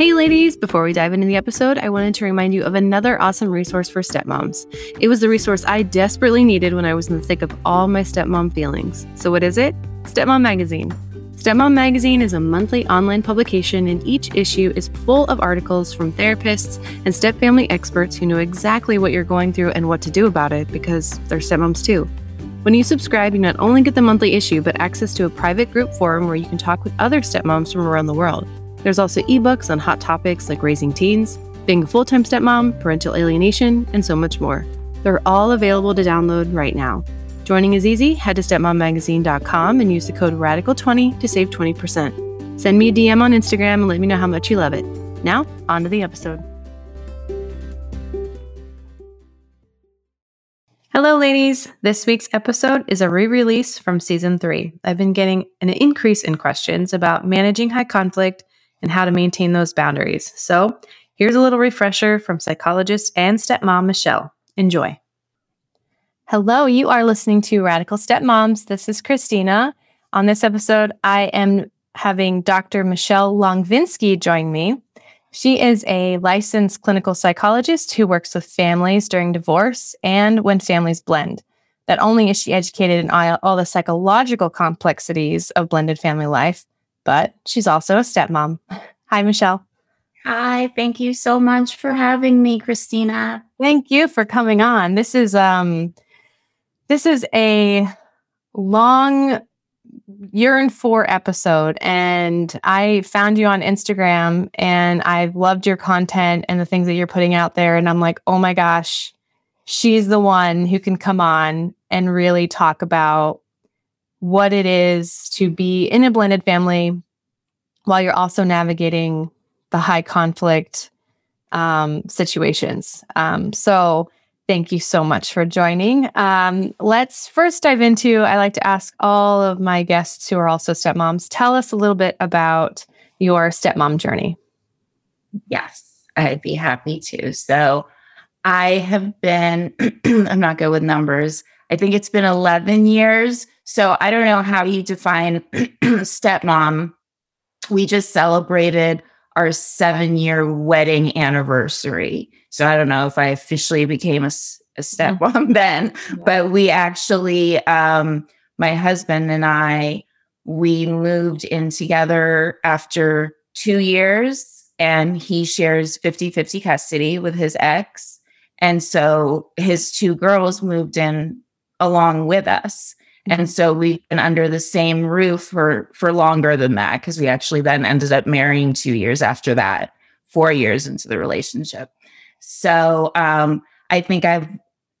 Hey, ladies, before we dive into the episode, I wanted to remind you of another awesome resource for stepmoms. It was the resource I desperately needed when I was in the thick of all my stepmom feelings. So, what is it? Stepmom Magazine. Stepmom Magazine is a monthly online publication, and each issue is full of articles from therapists and stepfamily experts who know exactly what you're going through and what to do about it because they're stepmoms too. When you subscribe, you not only get the monthly issue, but access to a private group forum where you can talk with other stepmoms from around the world. There's also ebooks on hot topics like raising teens, being a full time stepmom, parental alienation, and so much more. They're all available to download right now. Joining is easy. Head to stepmommagazine.com and use the code RADICAL20 to save 20%. Send me a DM on Instagram and let me know how much you love it. Now, on to the episode. Hello, ladies. This week's episode is a re release from season three. I've been getting an increase in questions about managing high conflict and how to maintain those boundaries. So, here's a little refresher from psychologist and stepmom Michelle. Enjoy. Hello, you are listening to Radical Stepmoms. This is Christina. On this episode, I am having Dr. Michelle Longvinsky join me. She is a licensed clinical psychologist who works with families during divorce and when families blend. Not only is she educated in all the psychological complexities of blended family life, but she's also a stepmom. Hi, Michelle. Hi, thank you so much for having me, Christina. Thank you for coming on. This is um this is a long yearn for episode and I found you on Instagram and I loved your content and the things that you're putting out there and I'm like, "Oh my gosh, she's the one who can come on and really talk about what it is to be in a blended family while you're also navigating the high conflict um, situations. Um, so, thank you so much for joining. Um, let's first dive into. I like to ask all of my guests who are also stepmoms. Tell us a little bit about your stepmom journey. Yes, I'd be happy to. So, I have been. I'm not good with numbers. I think it's been 11 years so I don't know how you define stepmom. We just celebrated our seven year wedding anniversary. So I don't know if I officially became a, a stepmom mm-hmm. then, but we actually, um, my husband and I, we moved in together after two years and he shares 50 50 custody with his ex. And so his two girls moved in along with us. And so we've been under the same roof for for longer than that because we actually then ended up marrying two years after that, four years into the relationship. So um, I think I've,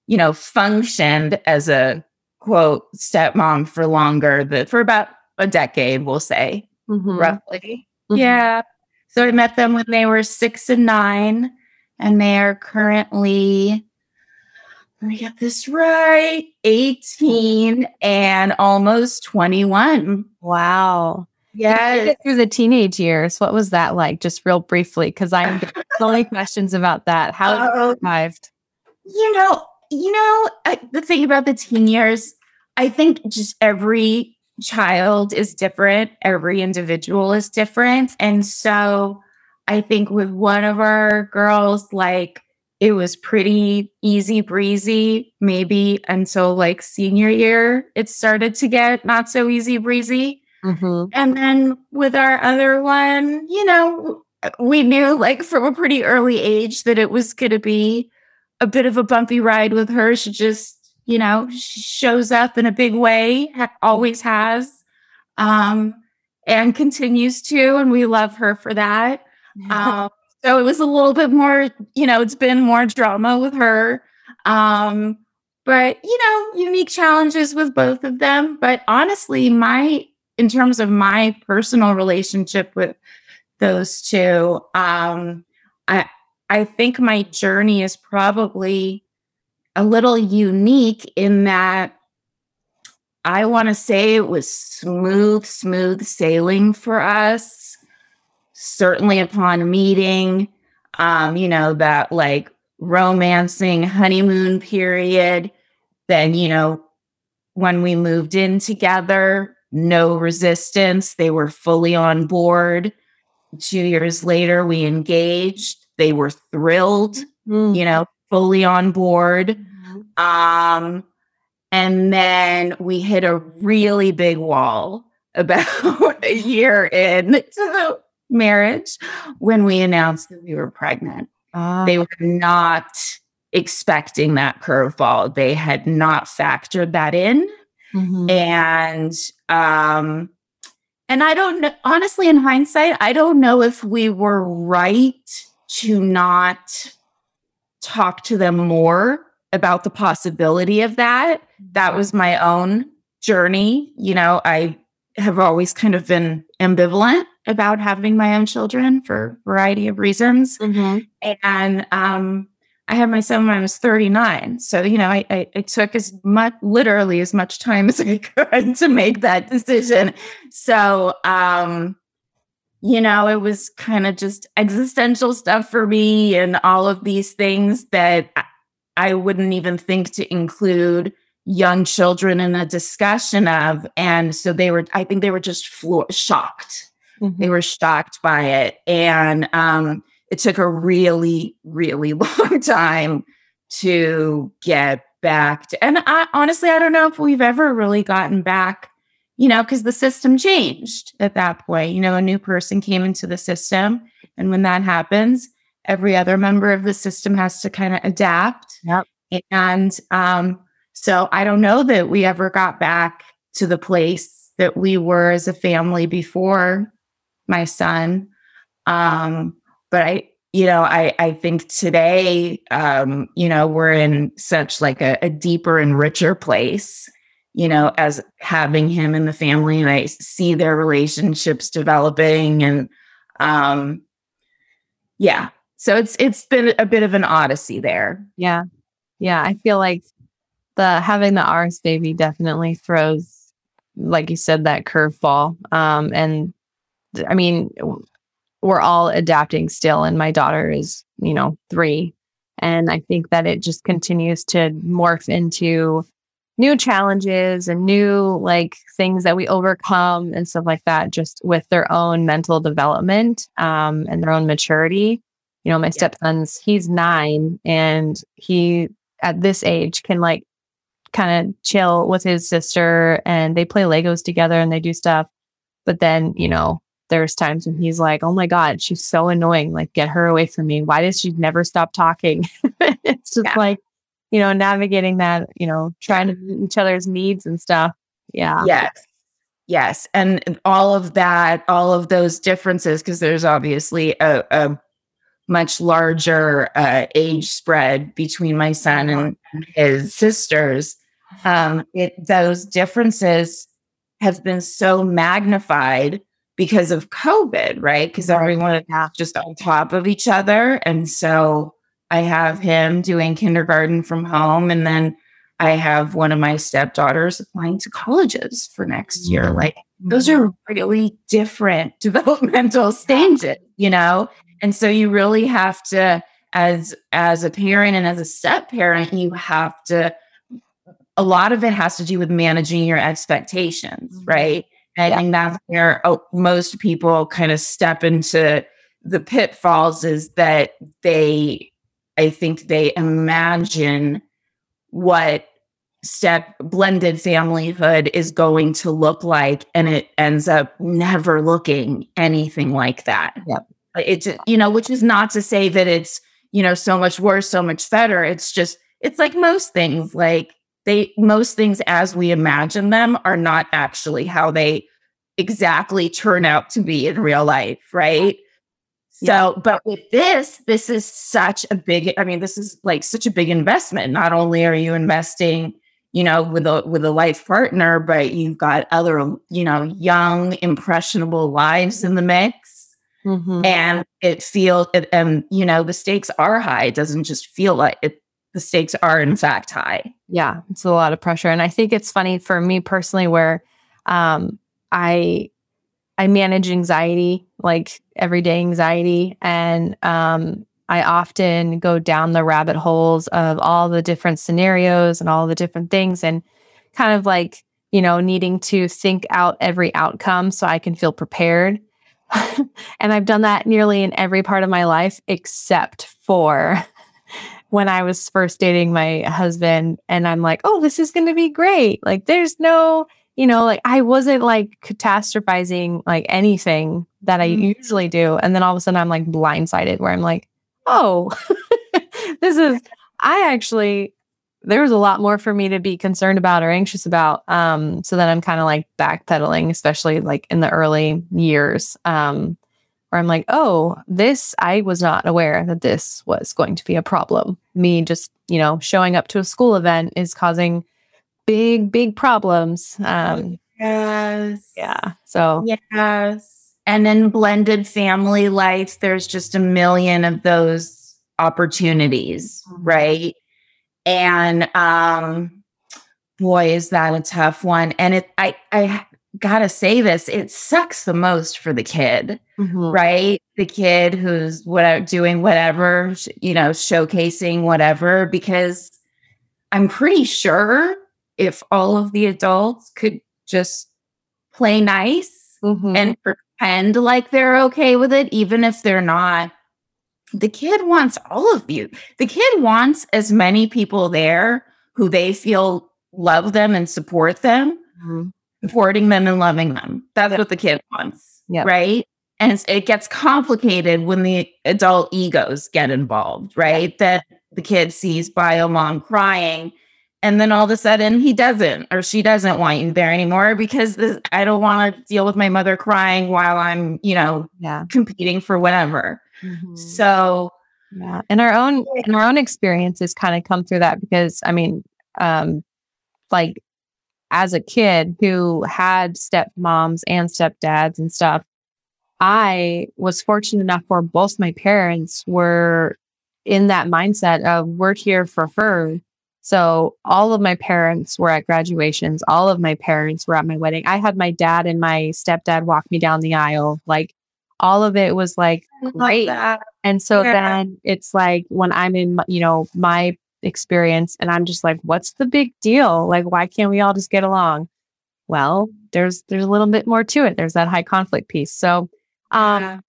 you know, functioned as a quote stepmom for longer than for about a decade, we'll say, mm-hmm. roughly. Mm-hmm. Yeah. So I met them when they were six and nine, and they are currently let me get this right 18 and almost 21 wow. Yeah through the teenage years? What was that like? Just real briefly because I'm so many questions about that. How uh, survived? you know you know I, the thing about the teen years i think just every child is different every individual is different. And so i think with one of our girls like it was pretty easy breezy, maybe until like senior year, it started to get not so easy breezy. Mm-hmm. And then with our other one, you know, we knew like from a pretty early age that it was going to be a bit of a bumpy ride with her. She just, you know, shows up in a big way, ha- always has, um, and continues to. And we love her for that. Um, so it was a little bit more, you know, it's been more drama with her. Um, but you know, unique challenges with both of them. But honestly, my in terms of my personal relationship with those two, um, I I think my journey is probably a little unique in that I want to say it was smooth, smooth sailing for us. Certainly upon meeting, um, you know, that like romancing honeymoon period. Then, you know, when we moved in together, no resistance. They were fully on board. Two years later, we engaged. They were thrilled, mm-hmm. you know, fully on board. Mm-hmm. Um, and then we hit a really big wall about a year into marriage when we announced that we were pregnant. Uh, they were not expecting that curveball. They had not factored that in. Mm-hmm. And um and I don't know honestly in hindsight, I don't know if we were right to not talk to them more about the possibility of that. That was my own journey. You know, I have always kind of been ambivalent about having my own children for a variety of reasons. Mm-hmm. And um, I had my son when I was 39. So, you know, I, I, it took as much, literally as much time as I could to make that decision. So, um, you know, it was kind of just existential stuff for me and all of these things that I wouldn't even think to include young children in a discussion of. And so they were, I think they were just flo- shocked. Mm-hmm. They were shocked by it. And um, it took a really, really long time to get back to, and I, honestly, I don't know if we've ever really gotten back, you know, because the system changed at that point. You know, a new person came into the system. And when that happens, every other member of the system has to kind of adapt. Yep. And um, so I don't know that we ever got back to the place that we were as a family before my son. Um, but I, you know, I, I think today, um, you know, we're in such like a, a deeper and richer place, you know, as having him in the family and I see their relationships developing and, um, yeah, so it's it's been a bit of an odyssey there. Yeah. Yeah. I feel like the having the ours baby definitely throws, like you said, that curveball. Um, and I mean, we're all adapting still, and my daughter is, you know, three. And I think that it just continues to morph into new challenges and new like things that we overcome and stuff like that, just with their own mental development um, and their own maturity. You know, my stepson's, he's nine and he at this age can like kind of chill with his sister and they play Legos together and they do stuff. But then, you know, there's times when he's like, oh my God, she's so annoying. Like, get her away from me. Why does she never stop talking? it's just yeah. like, you know, navigating that, you know, trying to meet each other's needs and stuff. Yeah. Yes. Yes. And all of that, all of those differences, because there's obviously a, a much larger uh, age spread between my son and his sisters. Um, it, those differences have been so magnified because of COVID, right? Because everyone is just on top of each other. And so I have him doing kindergarten from home. And then I have one of my stepdaughters applying to colleges for next year. Mm-hmm. Like, those are really different developmental stages, you know? And so you really have to, as as a parent and as a step parent, you have to a lot of it has to do with managing your expectations, mm-hmm. right? And yeah. Think that's where oh, most people kind of step into the pitfalls is that they, I think they imagine what step blended familyhood is going to look like, and it ends up never looking anything like that. Yep. It's, you know, which is not to say that it's, you know, so much worse, so much better. It's just, it's like most things, like they, most things as we imagine them are not actually how they exactly turn out to be in real life. Right. So, but with this, this is such a big, I mean, this is like such a big investment. Not only are you investing, you know, with a with a life partner, but you've got other, you know, young, impressionable lives in the mix. Mhm. And it feels and you know, the stakes are high. It doesn't just feel like it the stakes are in fact high. Yeah, it's a lot of pressure. And I think it's funny for me personally where um I I manage anxiety, like everyday anxiety. And um I often go down the rabbit holes of all the different scenarios and all the different things and kind of like, you know, needing to think out every outcome so I can feel prepared. and I've done that nearly in every part of my life except for when I was first dating my husband and I'm like, "Oh, this is going to be great." Like there's no, you know, like I wasn't like catastrophizing like anything that I Mhm. usually do. And then all of a sudden I'm like blindsided where I'm like, "Oh, this is I actually there was a lot more for me to be concerned about or anxious about. Um, so then I'm kind of like backpedaling, especially like in the early years. Um, where I'm like, oh, this, I was not aware that this was going to be a problem. Me just, you know, showing up to a school event is causing big, big problems. Um, Yes. yeah. So, Yes. And in blended family life, there's just a million of those opportunities, Mhm. right? And um boy, is that a tough one. And it I I gotta say this, it sucks the most for the kid, mhm. right? The kid who's what doing whatever, you know, showcasing whatever, because I'm pretty sure if all of the adults could just play nice Mhm. and pretend like they're okay with it, even if they're not. The kid wants all of you. The kid wants as many people there who they feel love them and support them, Mhm. Supporting them and loving them. That's what the kid wants. Yep. Right. And it gets complicated when the adult egos get involved, right? That the kid sees bio mom crying and then all of a sudden he doesn't or she doesn't want you there anymore because this, I don't want to deal with my mother crying while I'm, you know, yeah. competing for whatever. Mhm. So, Yeah. And our own and our own experiences kind of come through that because I mean, um, like as a kid who had stepmoms and stepdads and stuff, I was fortunate enough where both my parents were in that mindset of we're here for her. So all of my parents were at graduations, all of my parents were at my wedding. I had my dad and my stepdad walk me down the aisle. Like all of it was like great. And so Yeah. then it's like when I'm in, you know, my experience and I'm just like, what's the big deal? Like, why can't we all just get along? Well, there's there's a little bit more to it. There's that high conflict piece. So um Yeah.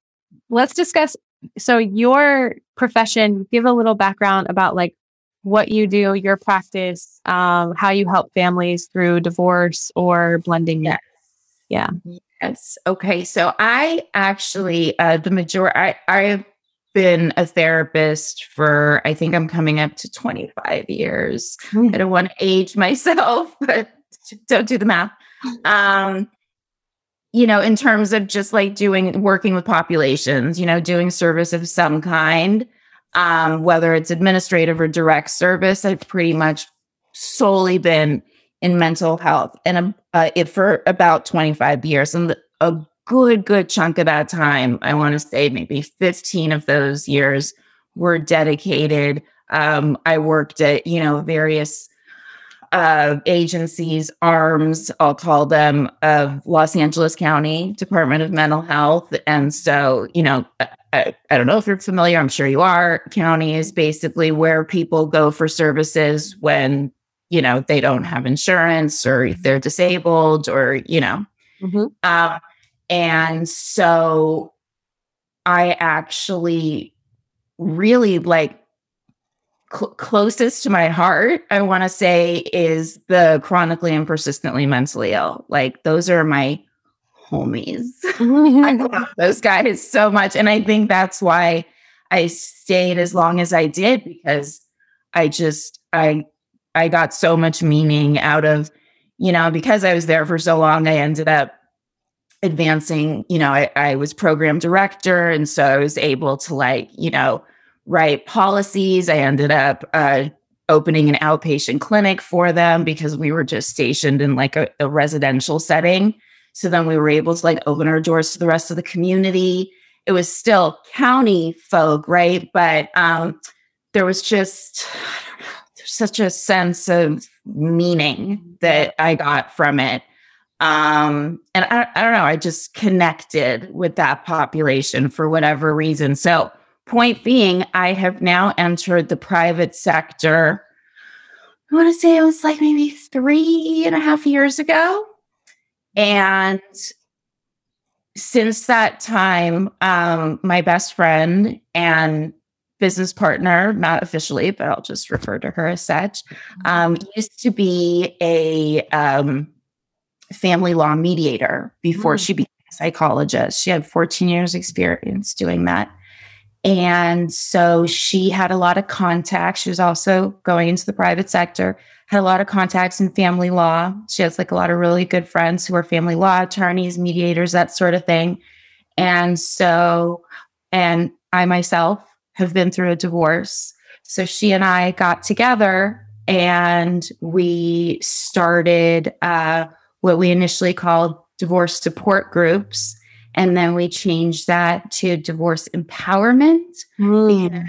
let's discuss so your profession, give a little background about like what you do, your practice, um, how you help families through divorce or blending. Yes. Yeah. Yes. Okay. So I actually, uh, the majority, I, I've been a therapist for, I think I'm coming up to 25 years. I don't want to age myself, but don't do the math. Um, you know, in terms of just like doing working with populations, you know, doing service of some kind, um, whether it's administrative or direct service, I've pretty much solely been in mental health and uh, it for about 25 years. And a good, good chunk of that time, I want to say maybe 15 of those years were dedicated. Um, I worked at, you know, various uh, agencies, arms, I'll call them, of Los Angeles County Department of Mental Health. And so, you know, I, I don't know if you're familiar, I'm sure you are. County is basically where people go for services when, you know, they don't have insurance or they're disabled or, you know, Mhm. um, and so I actually really like cl- closest to my heart, I want to say, is the chronically and persistently mentally ill. Like those are my homies. I love those guys so much. And I think that's why I stayed as long as I did because I just I I got so much meaning out of, you know, because I was there for so long, I ended up advancing, you know, I, I was program director. And so I was able to like, you know, write policies. I ended up uh, opening an outpatient clinic for them because we were just stationed in like a, a residential setting. So then we were able to like open our doors to the rest of the community. It was still county folk, right? But um, there was just such a sense of meaning that I got from it. Um, and I, I don't know, I just connected with that population for whatever reason. So, point being, I have now entered the private sector. I want to say it was like maybe three and a half years ago. And since that time, um, my best friend and business partner, not officially, but I'll just refer to her as such, um, used to be a um, family law mediator before mm. she became a psychologist. She had 14 years experience doing that. And so she had a lot of contacts. She was also going into the private sector, had a lot of contacts in family law. She has like a lot of really good friends who are family law attorneys, mediators, that sort of thing. And so, and I myself have been through a divorce. So she and I got together and we started uh, what we initially called divorce support groups. And then we changed that to divorce empowerment. Mm.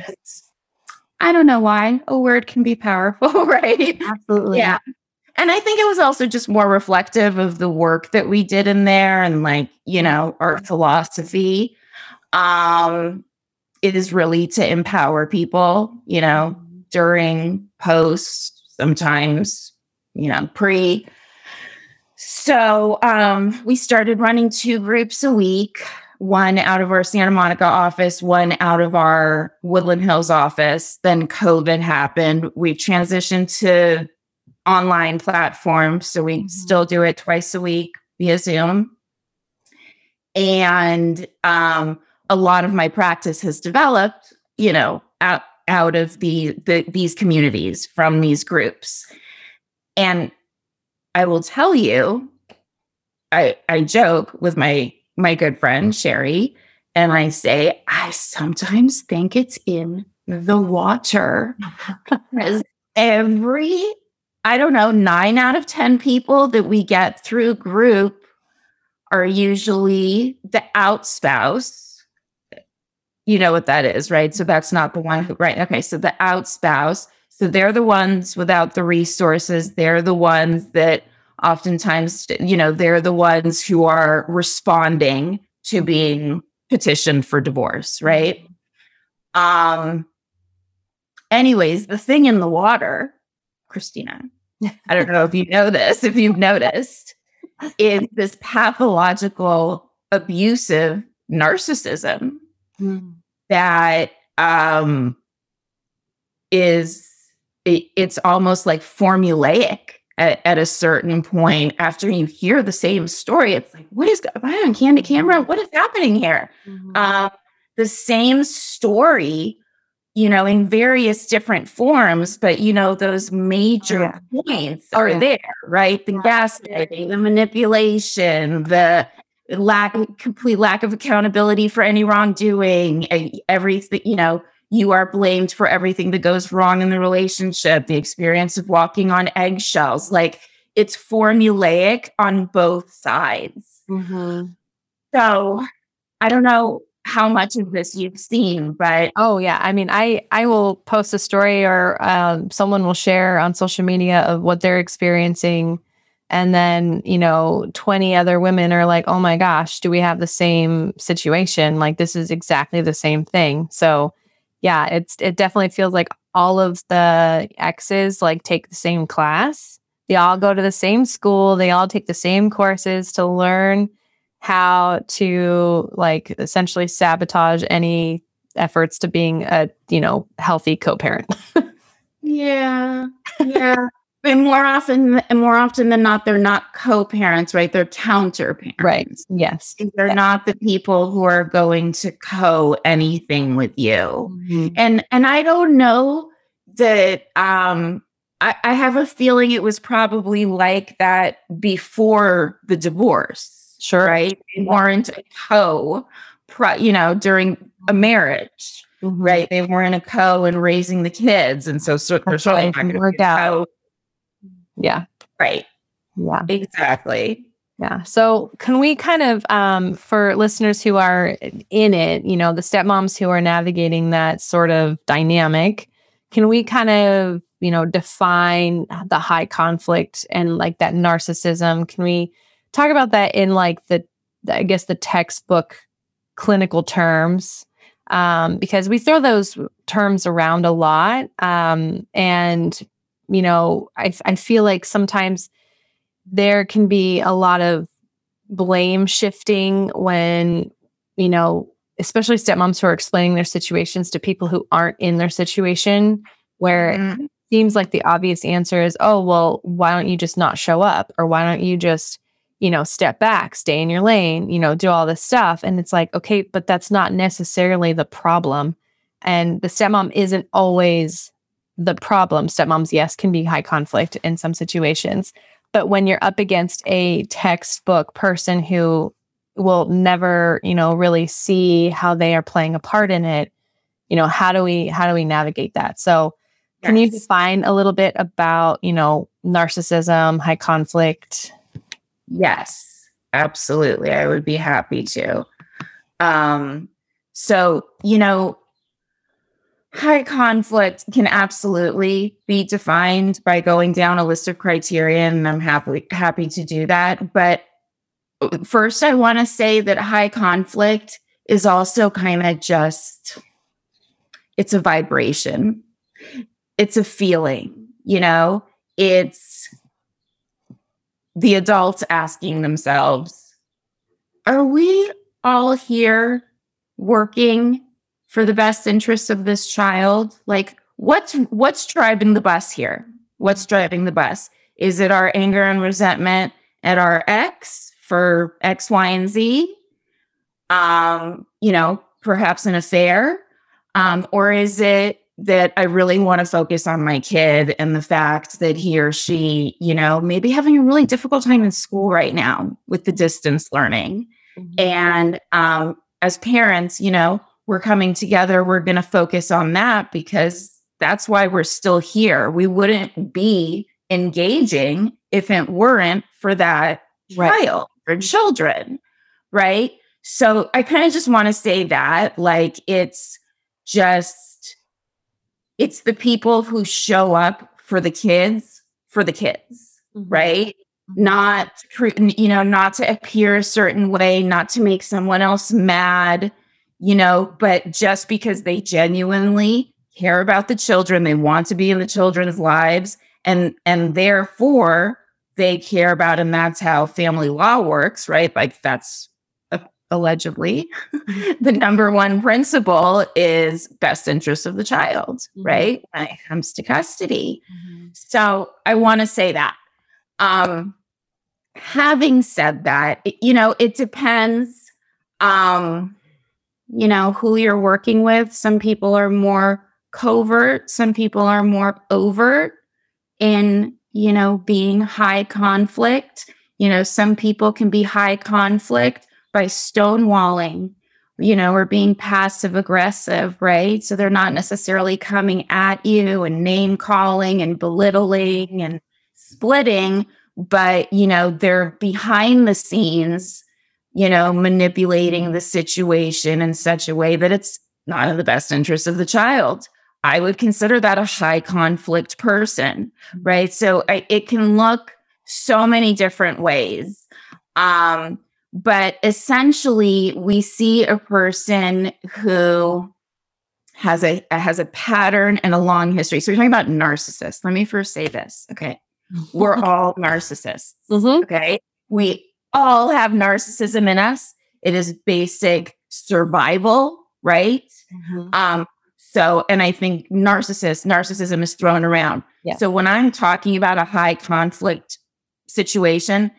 I don't know why a word can be powerful, right? Absolutely. Yeah. And I think it was also just more reflective of the work that we did in there and like, you know, our philosophy. Um, it is really to empower people, you know, during, post, sometimes, you know, pre. So um, we started running two groups a week, one out of our Santa Monica office, one out of our Woodland Hills office. Then COVID happened. We transitioned to online platforms. So we mm-hmm. still do it twice a week via Zoom. And um, a lot of my practice has developed, you know, out out of the, the these communities from these groups. And I will tell you, I I joke with my my good friend mm. Sherry, and I say, I sometimes think it's in the water. because every, I don't know, nine out of 10 people that we get through group are usually the out spouse you know what that is, right? So that's not the one who, right? Okay. So the out spouse. So they're the ones without the resources. They're the ones that oftentimes, you know, they're the ones who are responding to being petitioned for divorce, right? Um, anyways, the thing in the water, Christina, I don't know if you know this, if you've noticed, is this pathological abusive narcissism mm. that um, is it, it's almost like formulaic at, at, a certain point after you hear the same story it's like what is going on candid camera what is happening here mm-hmm. um, the same story you know in various different forms but you know those major oh, yeah. points oh, are yeah. there right the gaslighting the manipulation the lack complete lack of accountability for any wrongdoing everything you know you are blamed for everything that goes wrong in the relationship the experience of walking on eggshells. Like it's formulaic on both sides. Mm-hmm. so i don't know how much of this you've seen but oh yeah. I mean i i will post a story or um, someone will share on social media of what they're experiencing. And then you know 20 other women are like oh my gosh do we have the same situation? Like this is exactly the same thing. So yeah it's it definitely feels like all of the exes like take the same class. They all go to the same school. They all take the same courses to learn how to like essentially sabotage any efforts to being a you know healthy co-parent. Yeah yeah and more often and more often than not they're not co-parents right they're counter-parents right yes they're yes. not the people who are going to co anything with you mm-hmm. and and i don't know that um I, I have a feeling it was probably like that before the divorce Sure. Right. They weren't a co, you know, during a marriage. Mm-hmm. Right. They weren't a co in raising the kids. And so, so they're certainly not going to work out. Yeah. Right. Yeah. Exactly. Yeah. So, can we kind of, um, for listeners who are in it, you know, the stepmoms who are navigating that sort of dynamic, can we kind of, you know, define the high conflict and like that narcissism? Can we talk about that in like the, I guess, the textbook clinical terms? Um, because we throw those terms around a lot. Um, and, you know, I, I feel like sometimes there can be a lot of blame shifting when, you know, especially stepmoms who are explaining their situations to people who aren't in their situation, where mm-hmm. it seems like the obvious answer is, oh, well, why don't you just not show up? Or why don't you just, you know, step back, stay in your lane, you know, do all this stuff. And it's like, okay, but that's not necessarily the problem. And the stepmom isn't always the problem. Stepmoms, yes, can be high conflict in some situations. But when you're up against a textbook person who will never, you know, really see how they are playing a part in it, you know, how do we how do we navigate that? So can yes. you define a little bit about, you know, narcissism, high conflict? Yes, absolutely. I would be happy to. Um, so, you know, High conflict can absolutely be defined by going down a list of criteria, and I'm happy happy to do that. But uh, first, I want to say that high conflict is also kind of just it's a vibration, it's a feeling, you know, it's the adults asking themselves, Are we all here working for the best interests of this child? Like what's what's driving the bus here? What's driving the bus? Is it our anger and resentment at our ex for X, Y, and Z? Um, you know, perhaps an affair. Um, or is it that I really want to focus on my kid and the fact that he or she, you know, maybe having a really difficult time in school right now with the distance learning. Mm-hmm. And um, as parents, you know, we're coming together, we're going to focus on that because that's why we're still here. We wouldn't be engaging if it weren't for that right. child or children, right? So I kind of just want to say that like it's just it's the people who show up for the kids for the kids, mm-hmm. right? Not you know, not to appear a certain way, not to make someone else mad, you know, but just because they genuinely care about the children, they want to be in the children's lives and and therefore they care about and that's how family law works, right? Like that's uh, allegedly the number one principle is best interest of the child, mm-hmm. right? When it comes to custody. Mm-hmm. So I want to say that. Um having said that, it, you know, it depends um you know, who you're working with. Some people are more covert, some people are more overt in, you know, being high conflict. You know, some people can be high conflict by stonewalling, you know, or being passive aggressive, right? So they're not necessarily coming at you and name calling and belittling and splitting, but, you know, they're behind the scenes you know, manipulating the situation in such a way that it's not in the best interest of the child. I would consider that a high conflict person, mm-hmm. right? So I, it can look so many different ways. Um, but essentially, we see a person who has a has a pattern and a long history. So we're talking about narcissists. Let me first say this, okay? We're all narcissists, mm-hmm. okay? We all have narcissism in us. It is basic survival, right? Mm-hmm. Um, so, and I think narcissist, narcissism is thrown around. Yeah. So when I'm talking about a high conflict situation,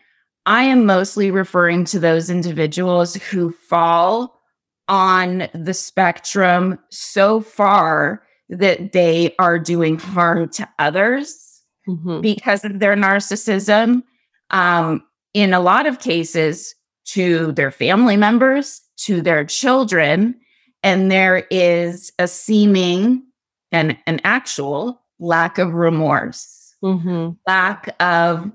I am mostly referring to those individuals who fall on the spectrum so far that they are doing harm to others mm-hmm. because of their narcissism. Um, in a lot of cases, to their family members, to their children, and there is a seeming and an actual lack of remorse, mm-hmm. lack of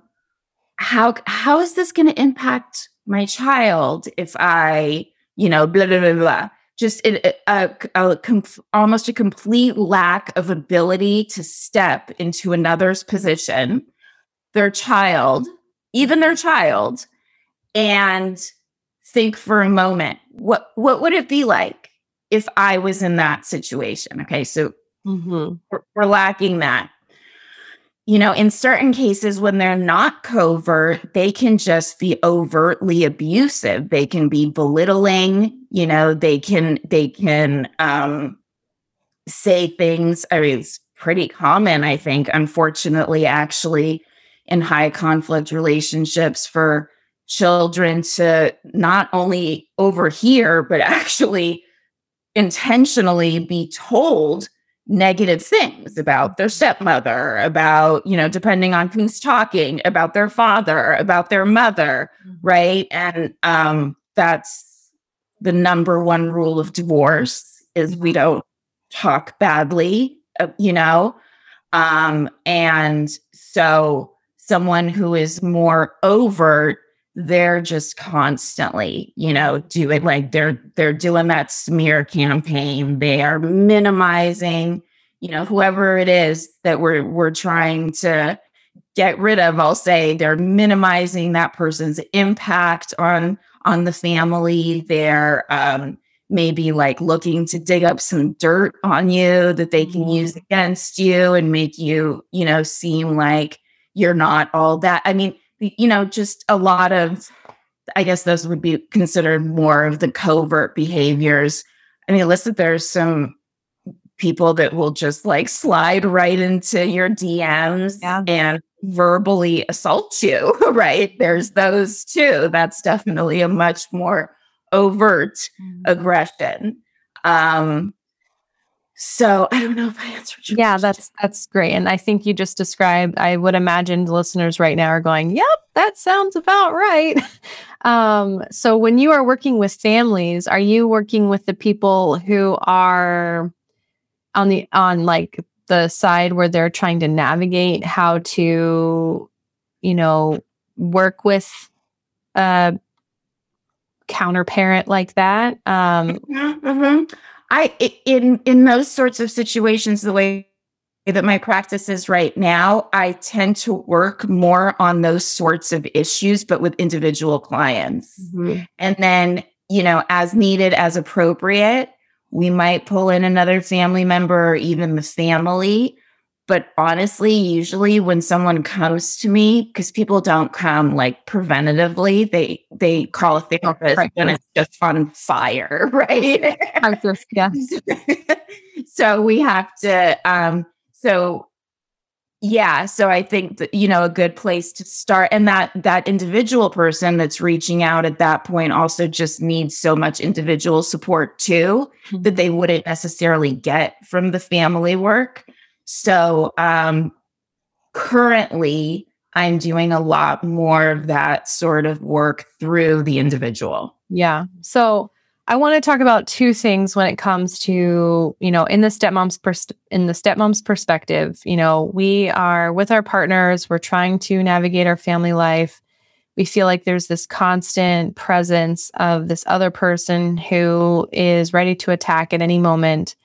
how how is this going to impact my child if I, you know, blah blah blah blah. Just a, a, a almost a complete lack of ability to step into another's position, their child, even their child, and think for a moment what what would it be like if I was in that situation? Okay, so mm-hmm. we're, we're lacking that you know, in certain cases, when they're not covert, they can just be overtly abusive. They can be belittling, you know, they can, they can, um, say things. I mean, it's pretty common, I think, unfortunately, actually, in high conflict relationships for children to not only overhear, but actually intentionally be told negative things about their stepmother, about, you know, depending on who's talking, about their father, about their mother, mm-hmm. right? And um, that's the number one rule of divorce is we don't talk badly, uh, you know? Um, and so someone who is more overt they're just constantly you know doing like they're they're doing that smear campaign they are minimizing you know whoever it is that we're we're trying to get rid of i'll say they're minimizing that person's impact on on the family they're um maybe like looking to dig up some dirt on you that they can use mm-hmm. against you and make you you know seem like you're not all that i mean you know, just a lot of, I guess those would be considered more of the covert behaviors. I mean, listen, there's some people that will just like slide right into your DMs yeah. and verbally assault you, right? There's those too. That's definitely a much more overt mm-hmm. aggression. Um, so I don't know if I answered Yeah, question. that's that's great. And I think you just described, I would imagine listeners right now are going, Yep, that sounds about right. um, so when you are working with families, are you working with the people who are on the on like the side where they're trying to navigate how to, you know, work with a counter parent like that? Um mm-hmm, mm-hmm. I in in those sorts of situations, the way that my practice is right now, I tend to work more on those sorts of issues, but with individual clients. Mm-hmm. And then, you know, as needed, as appropriate, we might pull in another family member or even the family but honestly, usually when someone comes to me, because people don't come like preventatively, they they call a therapist right. when it's just on fire, right? yeah. so we have to um so yeah, so I think that you know a good place to start and that that individual person that's reaching out at that point also just needs so much individual support too mm-hmm. that they wouldn't necessarily get from the family work. So um, currently, I'm doing a lot more of that sort of work through the individual. Yeah. So I want to talk about two things when it comes to, you know, in the stepmom's pers- in the stepmom's perspective, you know, we are with our partners, we're trying to navigate our family life. We feel like there's this constant presence of this other person who is ready to attack at any moment.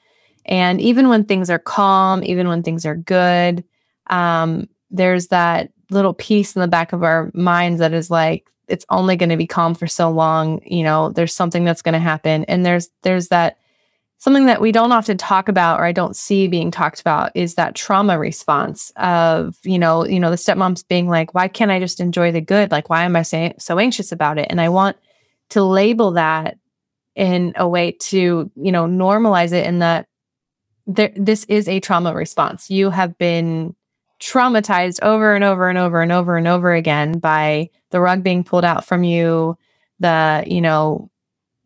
And even when things are calm, even when things are good, um, there's that little piece in the back of our minds that is like, it's only going to be calm for so long. You know, there's something that's going to happen. And there's, there's that something that we don't often talk about or I don't see being talked about is that trauma response of, you know, you know, the stepmoms being like, why can't I just enjoy the good? Like, why am I say, so anxious about it? And I want to label that in a way to, you know, normalize it in that there, this is a trauma response. You have been traumatized over and over and over and over and over again by the rug being pulled out from you, the, you know,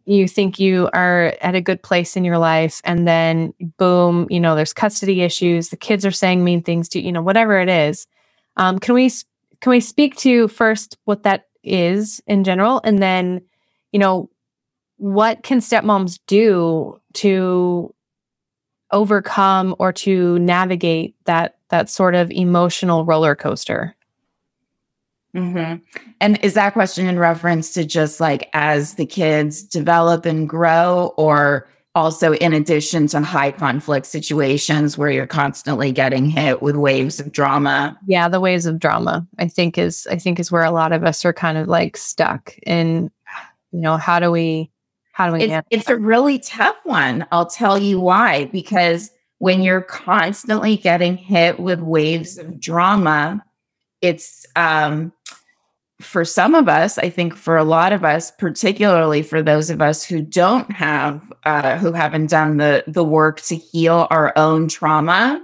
you think you are at a good place in your life and then boom, you know, there's custody issues, the kids are saying mean things to you know, whatever it is. Um, can we can we speak to first what that is in general and then you know what can stepmoms do to overcome or to navigate that that sort of emotional roller coaster Mm-hmm. And is that question in reference to just like as the kids develop and grow, or also in addition to high conflict situations where you're constantly getting hit with waves of drama? Yeah, the waves of drama, I think is I think is where a lot of us are kind of like stuck in, you know, how do we how do we it's, it's a really tough one. I'll tell you why. Because when you're constantly getting hit with waves of drama, it's um for some of us, I think for a lot of us, particularly for those of us who don't have, uh, who haven't done the the work to heal our own trauma,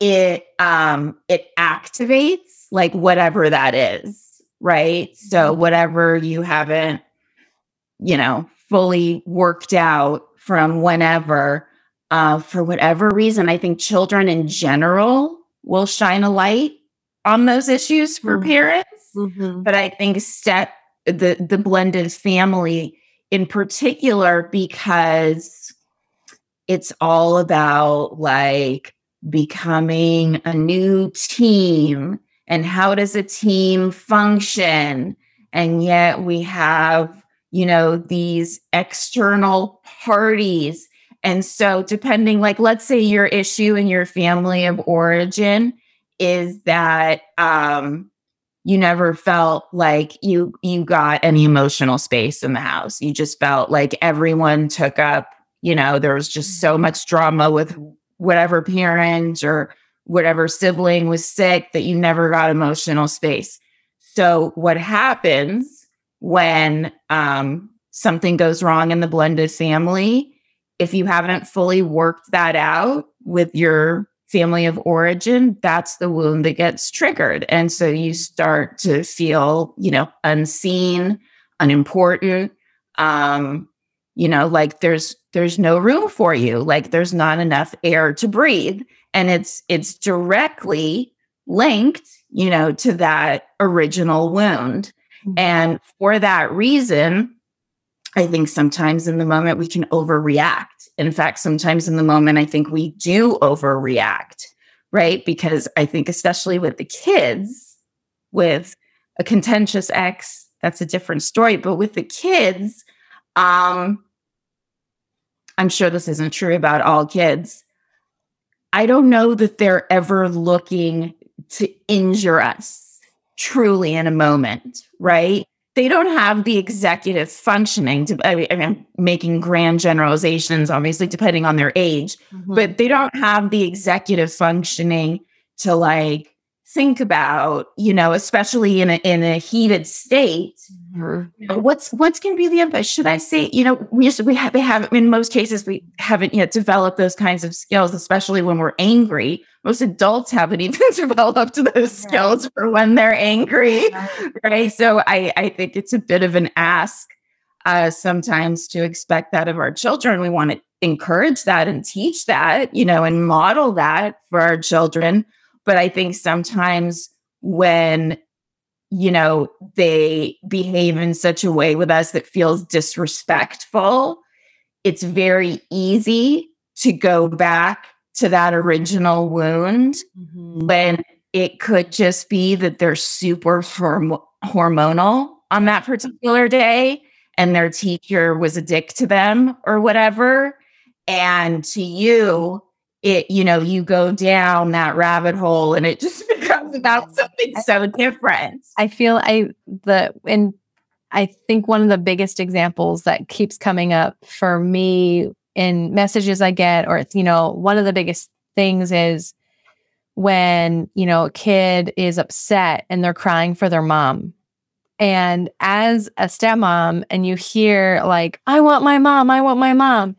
it um, it activates like whatever that is, right? So mm-hmm. whatever you haven't, you know, fully worked out from whenever, uh, for whatever reason, I think children in general will shine a light on those issues for mm-hmm. parents. Mm-hmm. But I think step the the blended family in particular because it's all about like becoming a new team and how does a team function and yet we have you know these external parties and so depending like let's say your issue in your family of origin is that um, you never felt like you you got any emotional space in the house. You just felt like everyone took up, you know, there was just so much drama with whatever parent or whatever sibling was sick that you never got emotional space. So what happens when um, something goes wrong in the blended family, if you haven't fully worked that out with your family of origin, that's the wound that gets triggered. And so you start to feel, you know, unseen, unimportant, um, you know, like there's there's no room for you, like there's not enough air to breathe. And it's it's directly linked, you know, to that original wound. Mm-hmm. And for that reason, I think sometimes in the moment we can overreact. In fact, sometimes in the moment, I think we do overreact, right? Because I think, especially with the kids, with a contentious ex, that's a different story. But with the kids, um, I'm sure this isn't true about all kids. I don't know that they're ever looking to injure us truly in a moment, right? they don't have the executive functioning to I mean, I'm making grand generalizations obviously depending on their age mm-hmm. but they don't have the executive functioning to like think about you know especially in a in a heated state mm-hmm. what's what's going to be the impact should i say you know we just we have they have in most cases we haven't yet developed those kinds of skills especially when we're angry most adults haven't even developed those skills right. for when they're angry right. right so i i think it's a bit of an ask uh sometimes to expect that of our children we want to encourage that and teach that you know and model that for our children but I think sometimes when, you know, they behave in such a way with us that feels disrespectful, it's very easy to go back to that original wound mm-hmm. when it could just be that they're super horm- hormonal on that particular day and their teacher was a dick to them or whatever. And to you, it, you know, you go down that rabbit hole and it just becomes about something so different. I feel I, the, and I think one of the biggest examples that keeps coming up for me in messages I get, or, you know, one of the biggest things is when, you know, a kid is upset and they're crying for their mom. And as a stepmom, and you hear, like, I want my mom, I want my mom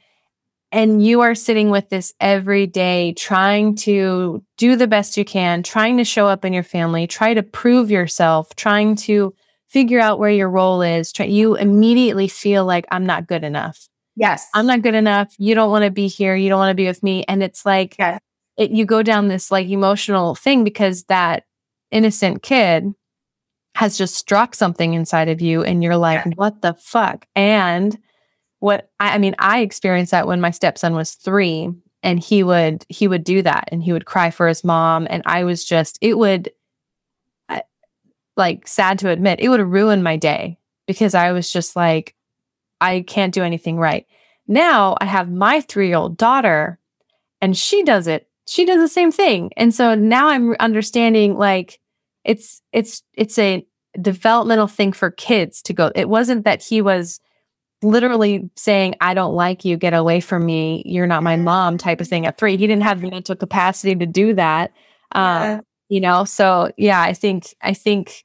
and you are sitting with this every day, trying to do the best you can, trying to show up in your family, try to prove yourself, trying to figure out where your role is. Try, you immediately feel like, I'm not good enough. Yes. I'm not good enough. You don't want to be here. You don't want to be with me. And it's like, yes. it, you go down this like emotional thing because that innocent kid has just struck something inside of you and you're like, yeah. what the fuck? And what I, I mean, I experienced that when my stepson was three and he would he would do that and he would cry for his mom and i was just it would like sad to admit it would ruin my day because i was just like i can't do anything right. Now i have my 3-year-old daughter and she does it she does the same thing and so now i'm understanding like it's it's it's a developmental thing for kids to go it wasn't that he was literally saying, I don't like you, get away from me, you're not my mom type of thing at three. He didn't have the mental capacity to do that. Um, yeah. You know, so yeah, I think, I think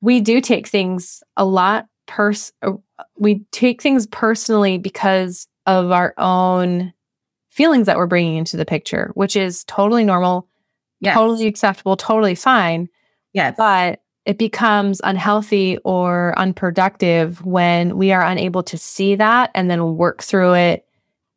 we do take things a lot pers, uh, we take things personally because of our own feelings that we're bringing into the picture, which is totally normal, yes. totally acceptable, totally fine. Yeah. But it becomes unhealthy or unproductive when we are unable to see that and then work through it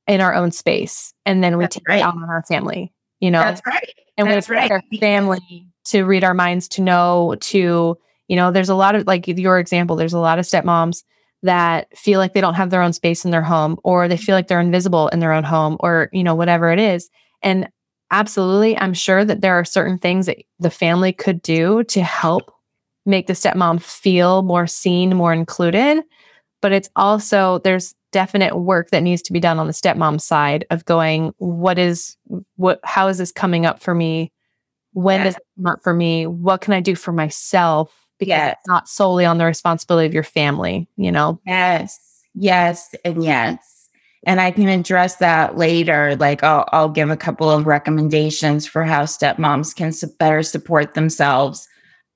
in our own space. And then we That's take right. it out on our family, you know? That's right. And That's we expect right. our family to read our minds, to know, to, you know, there's a lot of, like your example, there's a lot of stepmoms that feel like they don't have their own space in their home or they feel like they're invisible in their own home or, you know, whatever it is. And absolutely, I'm sure that there are certain things that the family could do to help make the stepmom feel more seen, more included. But it's also, there's definite work that needs to be done on the stepmom side of going, what is, what, how is this coming up for me? When yeah. does it come up for me? What can I do for myself? Because yes. it's not solely on the responsibility of your family, you know? Yes, yes, and yes. And I can address that later. Like I'll, I'll give a couple of recommendations for how stepmoms can better support themselves.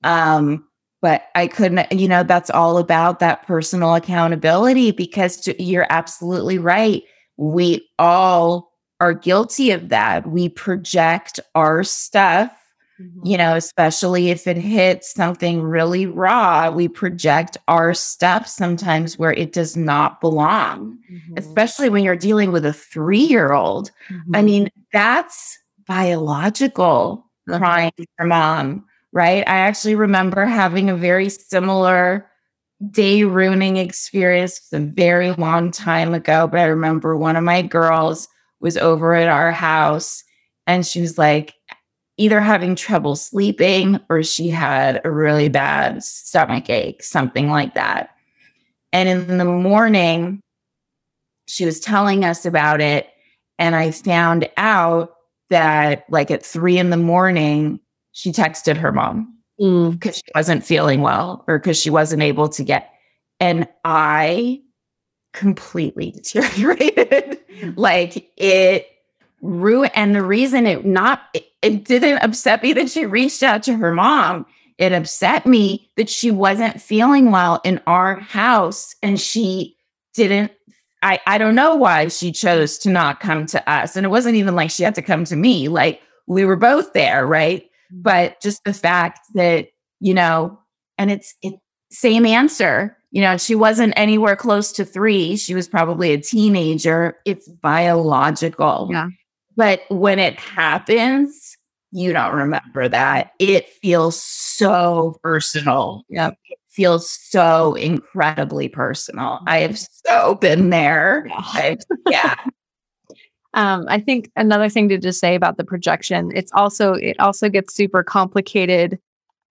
Um, but I couldn't, you know, that's all about that personal accountability because you're absolutely right. We all are guilty of that. We project our stuff, mm-hmm. you know, especially if it hits something really raw, we project our stuff sometimes where it does not belong, mm-hmm. especially when you're dealing with a three year old. Mm-hmm. I mean, that's biological crying for mom right? I actually remember having a very similar day ruining experience a very long time ago. But I remember one of my girls was over at our house and she was like either having trouble sleeping or she had a really bad stomach ache, something like that. And in the morning, she was telling us about it. And I found out that, like, at three in the morning, she texted her mom because mm. she wasn't feeling well or because she wasn't able to get. And I completely deteriorated. like it ruined. And the reason it not, it, it didn't upset me that she reached out to her mom. It upset me that she wasn't feeling well in our house and she didn't I, I don't know why she chose to not come to us. And it wasn't even like she had to come to me. Like we were both there, right? But just the fact that you know and it's it same answer you know she wasn't anywhere close to 3 she was probably a teenager it's biological. Yeah. But when it happens you don't remember that. It feels so personal. Yep. It feels so incredibly personal. I have so been there. Yeah, yeah. Um, I think another thing to just say about the projection, it's also it also gets super complicated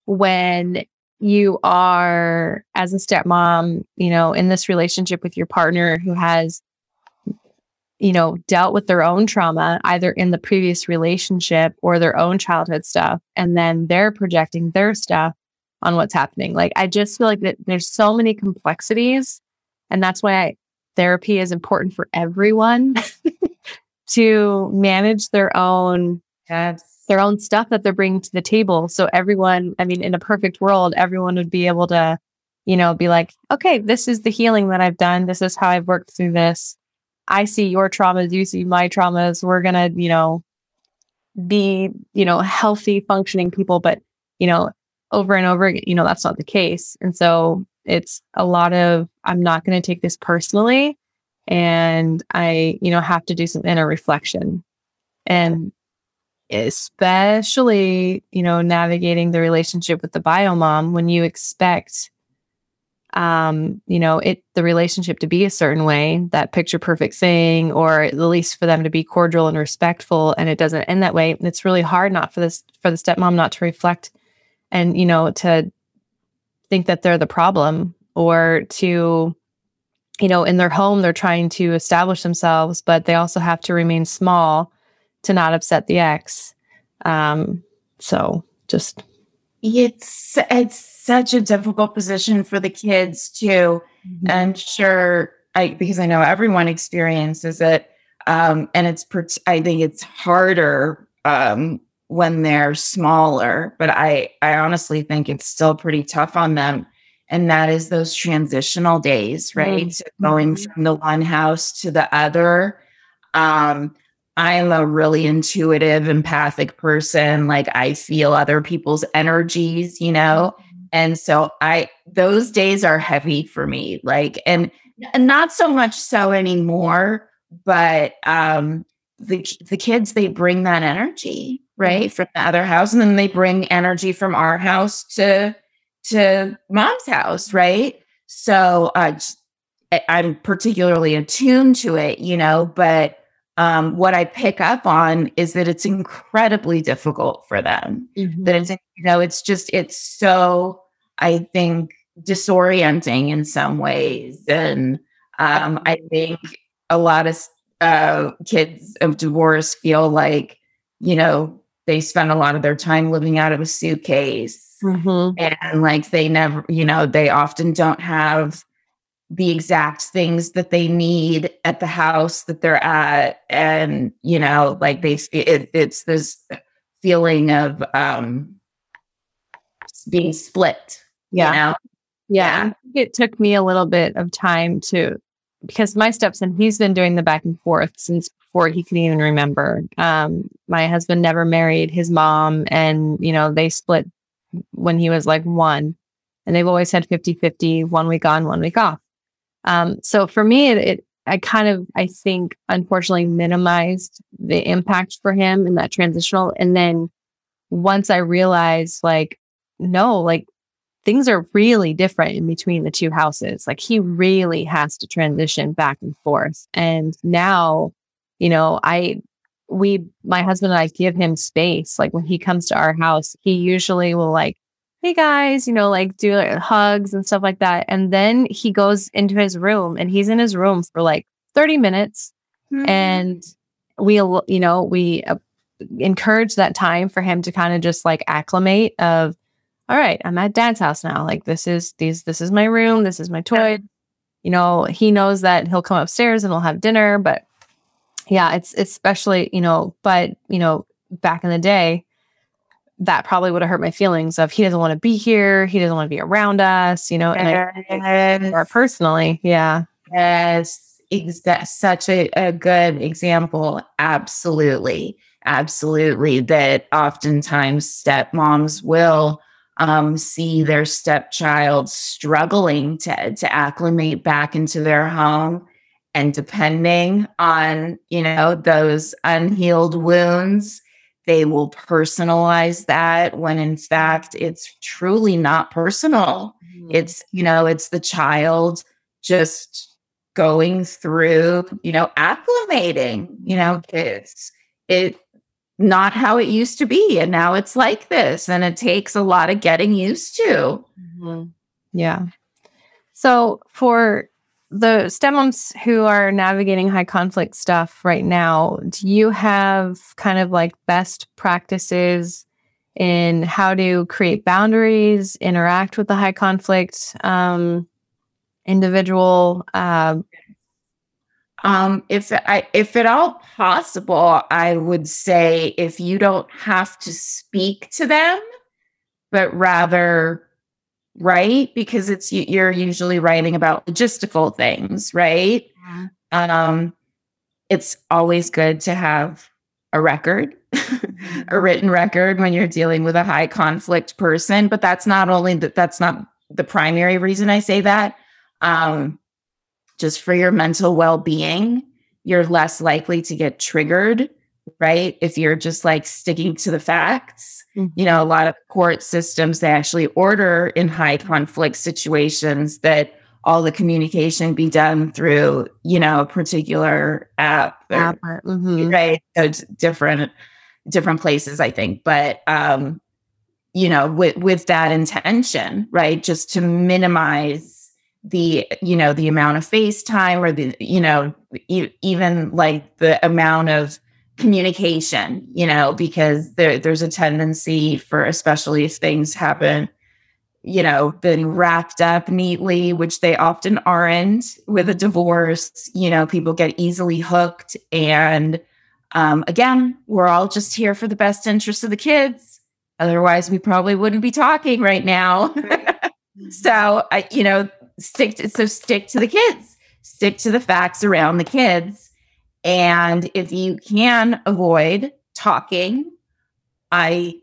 when you are as a stepmom, you know, in this relationship with your partner who has you know, dealt with their own trauma either in the previous relationship or their own childhood stuff and then they're projecting their stuff on what's happening. Like I just feel like that there's so many complexities and that's why I, therapy is important for everyone to manage their own yes. their own stuff that they're bringing to the table. So everyone, I mean, in a perfect world, everyone would be able to, you know, be like, okay, this is the healing that I've done. This is how I've worked through this. I see your traumas, you see my traumas. We're gonna, you know, be, you know, healthy, functioning people. But, you know, over and over again, you know, that's not the case. And so it's a lot of, I'm not going to take this personally and I, you know, have to do some inner reflection. And especially, you know, navigating the relationship with the bio mom when you expect um, you know, it the relationship to be a certain way, that picture perfect thing, or at least for them to be cordial and respectful, and it doesn't end that way. And it's really hard not for this for the stepmom not to reflect and you know to think that they're the problem or to you know in their home they're trying to establish themselves but they also have to remain small to not upset the ex um so just it's it's such a difficult position for the kids too. Mm-hmm. I'm sure I because I know everyone experiences it. Um, and it's I think it's harder um, when they're smaller, but I I honestly think it's still pretty tough on them. And that is those transitional days, right? Mm-hmm. Going from the one house to the other. Um, I'm a really intuitive, empathic person. Like I feel other people's energies, you know? And so I, those days are heavy for me. Like, and, and not so much so anymore, but, um, the, the kids, they bring that energy, right? From the other house. And then they bring energy from our house to, to mom's house, right? So, uh, I'm particularly attuned to it, you know, but, um, what I pick up on is that it's incredibly difficult for them. Mm-hmm. That it's, you know, it's just, it's so, I think, disorienting in some ways. And um, I think a lot of uh, kids of divorce feel like, you know, they spend a lot of their time living out of a suitcase. Mm-hmm. And like they never, you know, they often don't have the exact things that they need at the house that they're at and you know like they it, it's this feeling of um being split yeah you know? yeah. yeah it took me a little bit of time to because my stepson he's been doing the back and forth since before he can even remember um my husband never married his mom and you know they split when he was like one and they've always had 50 50 one week on one week off um, so for me, it, it, I kind of, I think, unfortunately minimized the impact for him in that transitional. And then once I realized, like, no, like things are really different in between the two houses. Like he really has to transition back and forth. And now, you know, I, we, my husband and I give him space. Like when he comes to our house, he usually will like hey guys, you know, like do like, hugs and stuff like that. And then he goes into his room and he's in his room for like 30 minutes. Mm-hmm. And we, you know, we uh, encourage that time for him to kind of just like acclimate of, all right, I'm at dad's house now. Like this is these, this is my room. This is my toy. You know, he knows that he'll come upstairs and we'll have dinner, but yeah, it's, it's especially, you know, but you know, back in the day, that probably would have hurt my feelings of he doesn't want to be here, he doesn't want to be around us, you know, and I, or personally, yeah. Yes, such a, a good example. Absolutely. Absolutely. That oftentimes stepmoms will um, see their stepchild struggling to, to acclimate back into their home. And depending on, you know, those unhealed wounds, they will personalize that when in fact it's truly not personal. Mm-hmm. It's, you know, it's the child just going through, you know, acclimating, you know, it's it not how it used to be. And now it's like this. And it takes a lot of getting used to. Mm-hmm. Yeah. So for the stepmoms who are navigating high conflict stuff right now, do you have kind of like best practices in how to create boundaries, interact with the high conflict um, individual? Uh, um, if I, if at all possible, I would say if you don't have to speak to them, but rather right? Because it's you're usually writing about logistical things, right? Yeah. Um, it's always good to have a record, mm-hmm. a written record when you're dealing with a high conflict person. But that's not only that. That's not the primary reason I say that. Um, just for your mental well being, you're less likely to get triggered right? If you're just like sticking to the facts, mm-hmm. you know, a lot of court systems, they actually order in high conflict situations that all the communication be done through, you know, a particular app, or, app mm-hmm. right? So different, different places, I think. But, um, you know, with, with that intention, right? Just to minimize the you know the amount of FaceTime or the you know e- even like the amount of communication, you know, because there there's a tendency for especially if things happen, you know, been wrapped up neatly, which they often aren't with a divorce. You know, people get easily hooked, and um, again, we're all just here for the best interest of the kids. Otherwise, we probably wouldn't be talking right now. so, I, you know, stick to, so stick to the kids, stick to the facts around the kids. And if you can avoid talking, I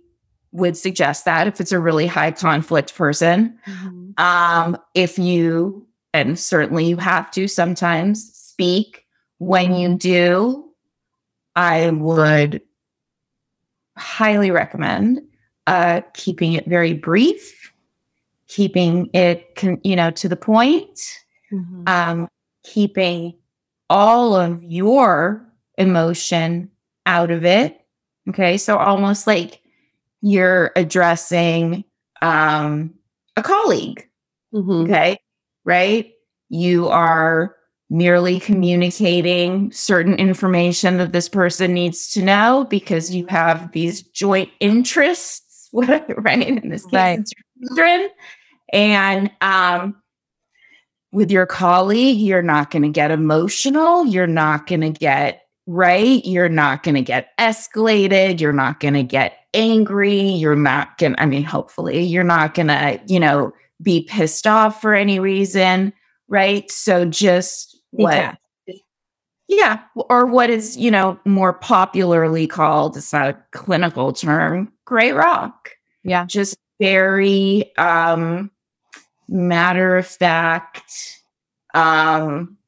would suggest that if it's a really high conflict person. Mm-hmm. Um, if you, and certainly you have to sometimes speak, when you do, I would highly recommend uh, keeping it very brief keeping it, con- you know, to the point, mm-hmm. um, keeping all of your emotion out of it. Okay. So almost like you're addressing um, a colleague. Mm-hmm. Okay. Right. You are merely communicating certain information that this person needs to know because you have these joint interests, right? In this case, right. children. And um, with your colleague, you're not going to get emotional. You're not going to get right. You're not going to get escalated. You're not going to get angry. You're not going to, I mean, hopefully, you're not going to, you know, be pissed off for any reason. Right. So just what, yeah. yeah. Or what is, you know, more popularly called, it's not a clinical term, gray rock. Yeah. Just very, um, matter of fact, um,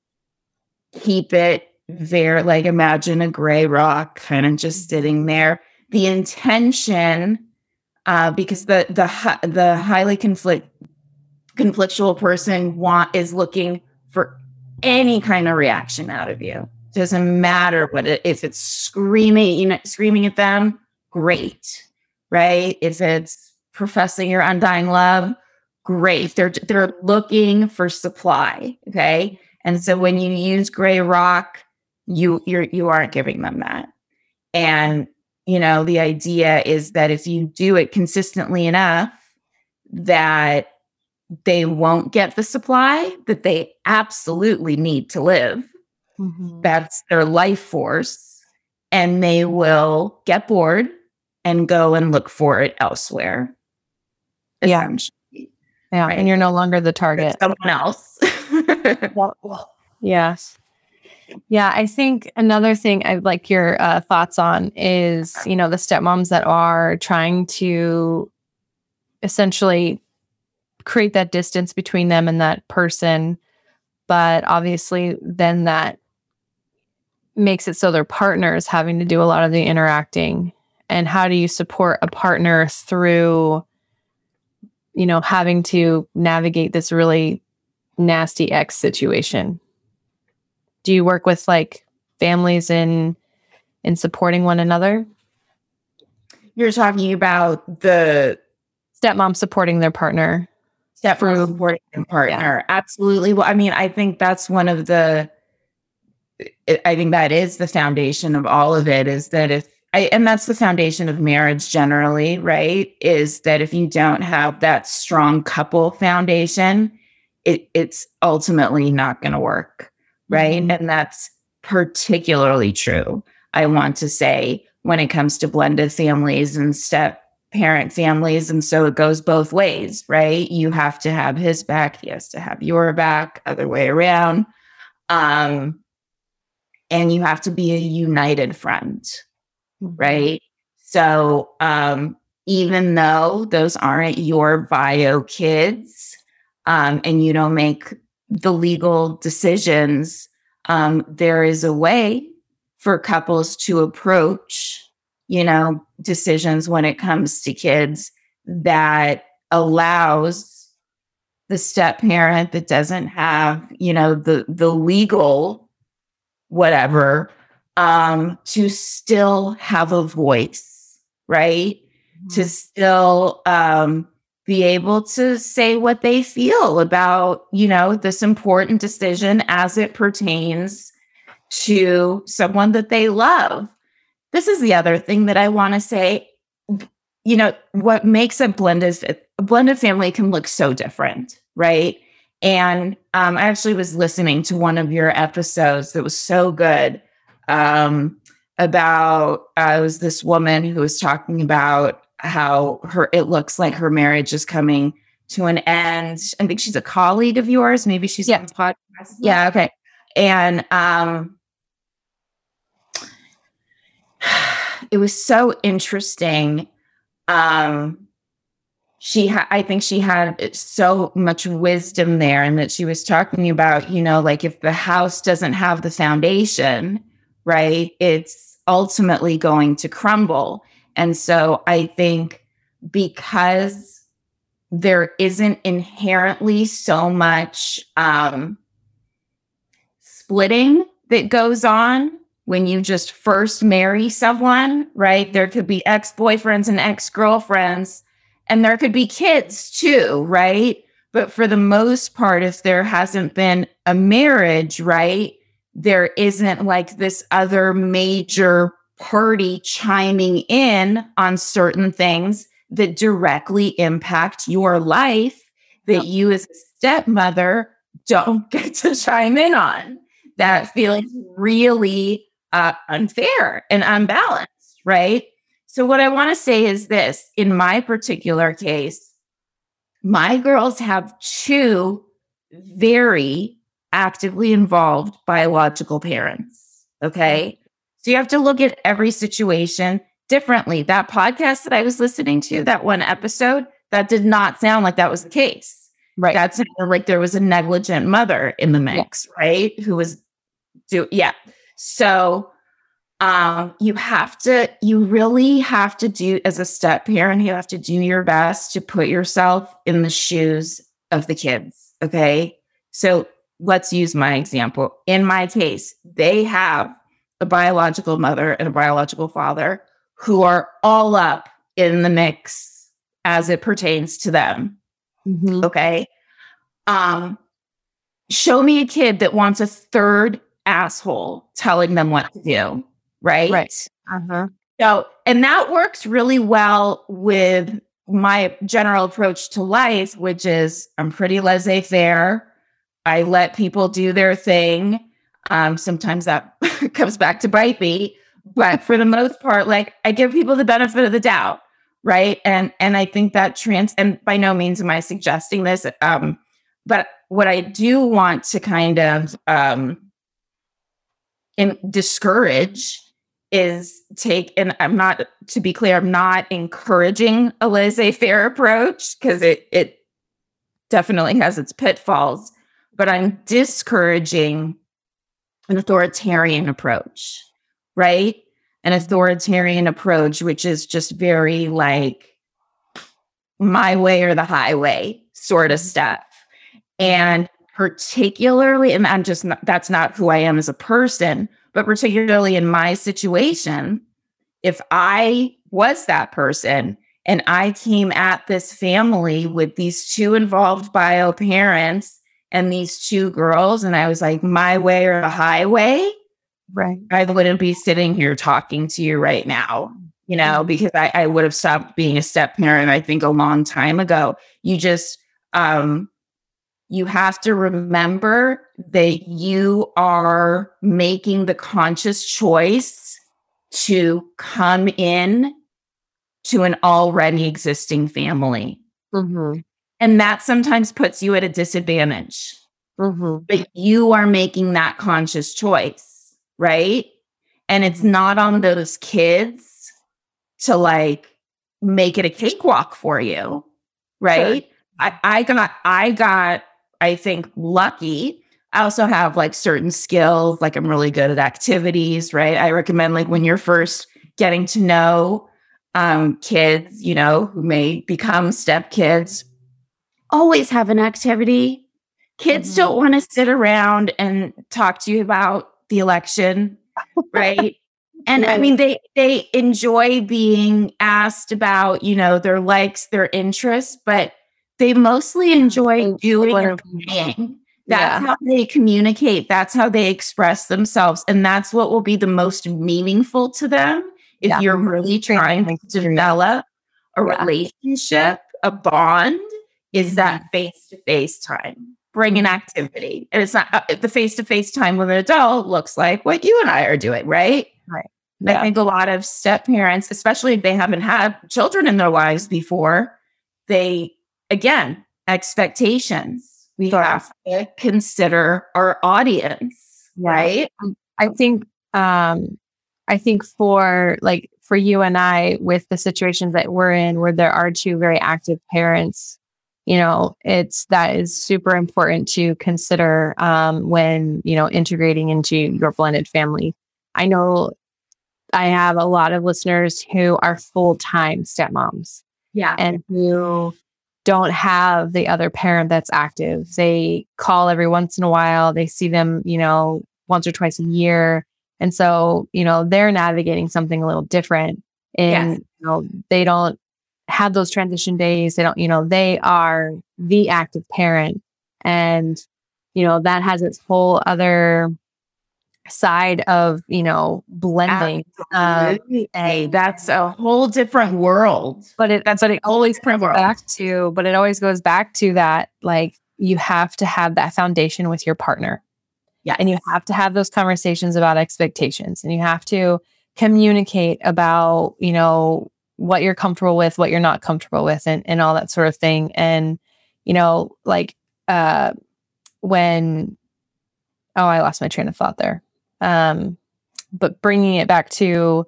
keep it there. like imagine a gray rock kind of just sitting there. The intention, uh, because the the the highly conflict conflictual person want is looking for any kind of reaction out of you. Doesn't matter what it, if it's screaming, you know, screaming at them, great, right? If it's professing your undying love, great. They're they're looking for supply. Okay. And so when you use gray rock, you you're you aren't giving them that. And you know, the idea is that if you do it consistently enough, that they won't get the supply that they absolutely need to live. Mm-hmm. That's their life force. And they will get bored and go and look for it elsewhere. Yeah. Yeah. Right? And you're no longer the target. someone else. yes. Yeah, I think another thing I'd like your uh, thoughts on is, you know, the stepmoms that are trying to essentially create that distance between them and that person. But obviously, then that makes it so their partner is having to do a lot of the interacting. And how do you support a partner through you know, having to navigate this really nasty ex situation. Do you work with like families in in supporting one another? You're talking about the stepmom supporting their partner. Stepmom supporting their partner. Yeah. Absolutely. Well, I mean, I think that's one of the I think that is the foundation of all of it is that if I, and that's the foundation of marriage generally, right? Is that if you don't have that strong couple foundation, it, it's ultimately not going to work, right? Mm-hmm. And that's particularly true. I want to say when it comes to blended families and step parent families. And so it goes both ways, right? You have to have his back, he has to have your back, other way around. Um, and you have to be a united front Mm-hmm. right? So, um, even though those aren't your bio kids um, and you don't make the legal decisions, um, there is a way for couples to approach, you know, decisions when it comes to kids that allows the step parent that doesn't have, you know, the the legal whatever um to still have a voice, right? Mm-hmm. To still um be able to say what they feel about, you know, this important decision as it pertains to someone that they love. This is the other thing that I want to say. You know, what makes a blended a blended family can look so different, right? And um, I actually was listening to one of your episodes that was so good um, about uh, it was this woman who was talking about how her it looks like her marriage is coming to an end. I think she's a colleague of yours. Maybe she's yeah. on the podcast. Yeah, okay. And um it was so interesting. Um she ha- I think she had so much wisdom there and that she was talking about, you know, like if the house doesn't have the foundation, right? It's ultimately going to crumble. And so I think because there isn't inherently so much um, splitting that goes on when you just first marry someone, right? There could be ex boyfriends and ex girlfriends, and there could be kids too, right? But for the most part, if there hasn't been a marriage, right, there isn't like this other major party chiming in on certain things that directly impact your life that you as a stepmother don't get to chime in on. That feels really uh, unfair and unbalanced, right? So, what I want to say is this in my particular case, my girls have two very actively involved biological parents. Okay. So you have to look at every situation differently. That podcast that I was listening to, that one episode, that did not sound like that was the case. Right. That sounded like there was a negligent mother in the mix, yeah. right? Who was do yeah. So um you have to you really have to do as a step parent, you have to do your best to put yourself in the shoes of the kids. Okay. So let's use my example. In my case, they have a biological mother and a biological father who are all up in the mix as it pertains to them. Mm-hmm. Okay. Um, show me a kid that wants a third asshole telling them what to do. Right. Right. Uh-huh. So, and that works really well with my general approach to life, which is I'm pretty laissez faire. I let people do their thing. Um, sometimes that comes back to bite me, but for the most part, like I give people the benefit of the doubt, right? And and I think that trans and by no means am I suggesting this, um, but what I do want to kind of um, in, discourage is take and I'm not to be clear, I'm not encouraging a laissez-faire approach because it it definitely has its pitfalls, but I'm discouraging an authoritarian approach, right? An authoritarian approach, which is just very like my way or the highway sort of mm-hmm. stuff. And particularly, and I'm just not, that's not who I am as a person, but particularly in my situation, if I was that person and I came at this family with these two involved bio parents and these two girls, and I was like, my way or the highway. Right. I wouldn't be sitting here talking to you right now, you know, mm-hmm. because I, I would have stopped being a step parent, I think, a long time ago. You just, um, you have to remember that you are making the conscious choice to come in to an already existing family. Mm-hmm. And that sometimes puts you at a disadvantage. Mm-hmm. But you are making that conscious choice, right? And it's not on those kids to like make it a cakewalk for you, right? Sure. I, I got, I got, I think lucky. I also have like certain skills, like I'm really good at activities, right? I recommend like when you're first getting to know um, kids, you know, who may become step kids, always have an activity. Kids mm-hmm. don't want to sit around and talk to you about the election, right? and right. I mean they they enjoy being asked about, you know, their likes, their interests, but they mostly enjoy doing and playing. That's yeah. how they communicate. That's how they express themselves. And that's what will be the most meaningful to them if yeah. you're really trying to develop a yeah. relationship, a bond, is that face to face time. Bring an activity. And it's not uh, the face to face time with an adult looks like what you and I are doing, right? Right. I think a lot of step parents, especially if they haven't had children in their lives before, they, again, expectations we have to consider our audience, yeah. right? I think um I think for like for you and I with the situations that we're in where there are two very active parents, you know, it's that is super important to consider um when, you know, integrating into your blended family. I know I have a lot of listeners who are full-time stepmoms. Yeah. And who don't have the other parent that's active. They call every once in a while. They see them, you know, once or twice a year. And so, you know, they're navigating something a little different. And, yes. you know, they don't have those transition days. They don't, you know, they are the active parent. And, you know, that has its whole other side of you know blending um, and that's a whole different world. But it that's what it always comes back to but it always goes back to that like you have to have that foundation with your partner. Yeah and you have to have those conversations about expectations. And you have to communicate about you know what you're comfortable with what you're not comfortable with and, and all that sort of thing. And you know like uh when oh i lost my train of thought there. Um, but bringing it back to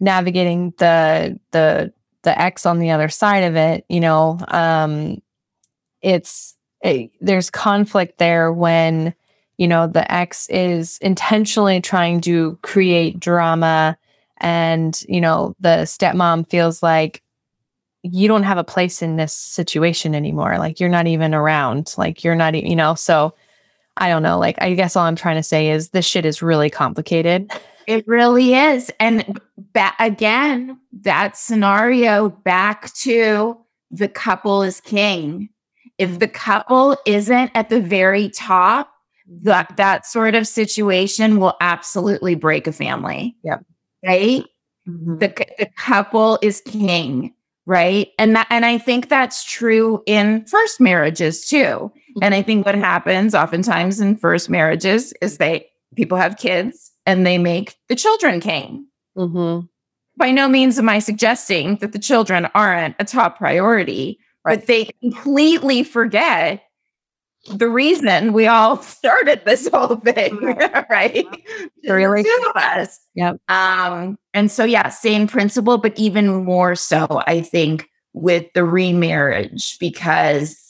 navigating the the the ex on the other side of it, you know, um, it's it, there's conflict there when you know the ex is intentionally trying to create drama, and you know the stepmom feels like you don't have a place in this situation anymore. Like you're not even around. Like you're not, you know. So I don't know. Like, I guess all I'm trying to say is this shit is really complicated. It really is. And ba- again, that scenario back to the couple is king. If the couple isn't at the very top, that that sort of situation will absolutely break a family. Yep. Right? Mm-hmm. The, the couple is king right and that and i think that's true in first marriages too and i think what happens oftentimes in first marriages is they people have kids and they make the children king mm-hmm. by no means am i suggesting that the children aren't a top priority right. but they completely forget the reason we all started this whole thing, right? Really? Two of us. Yep. Um, and so yeah, same principle, but even more so, I think, with the remarriage because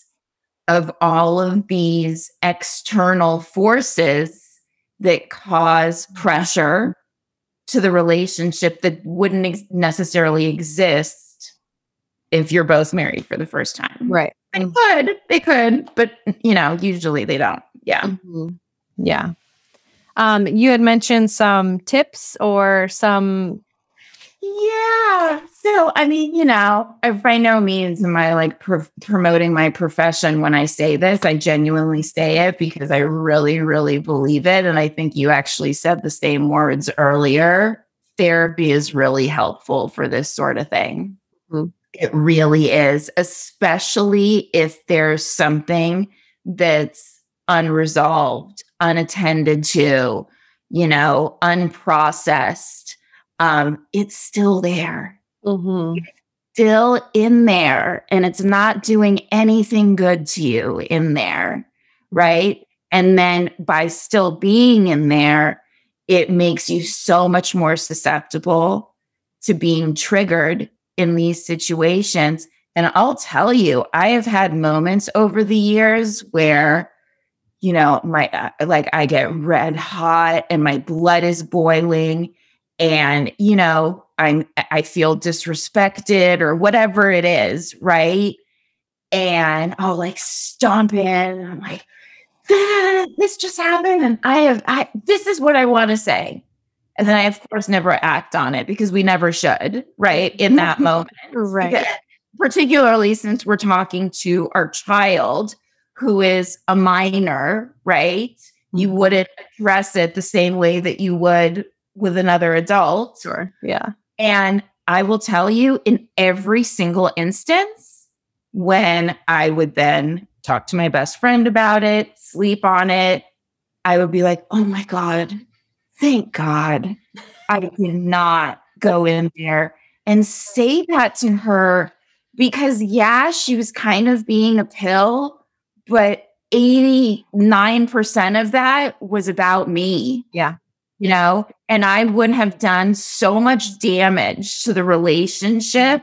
of all of these external forces that cause pressure to the relationship that wouldn't ex- necessarily exist if you're both married for the first time. Right. They could, they could, but you know, usually they don't. Yeah. Mm-hmm. Yeah. Um, you had mentioned some tips or some. Yeah. So, I mean, you know, by no means am I like pr- promoting my profession when I say this. I genuinely say it because I really, really believe it. And I think you actually said the same words earlier. Therapy is really helpful for this sort of thing. Mm-hmm. It really is, especially if there's something that's unresolved, unattended to, you know, unprocessed. Um, it's still there. Mm-hmm. It's still in there, and it's not doing anything good to you in there. Right. And then by still being in there, it makes you so much more susceptible to being triggered in these situations. And I'll tell you, I have had moments over the years where you know, my, uh, like I get red hot and my blood is boiling and, you know, I'm, I feel disrespected or whatever it is. Right. And I'll like stomp in. I'm like, ah, this just happened. And I have, I, this is what I want to say. And then I, of course, never act on it because we never should, right? In that moment. Right. Because particularly since we're talking to our child who is a minor, right? You Mm-hmm. wouldn't address it the same way that you would with another adult. Sure. Yeah. And I will tell you, in every single instance, when I would then talk to my best friend about it, sleep on it, I would be like, oh my God, thank God I did not go in there and say that to her because, yeah, she was kind of being a pill, but 89% of that was about me. Yeah. You know, and I would have done so much damage to the relationship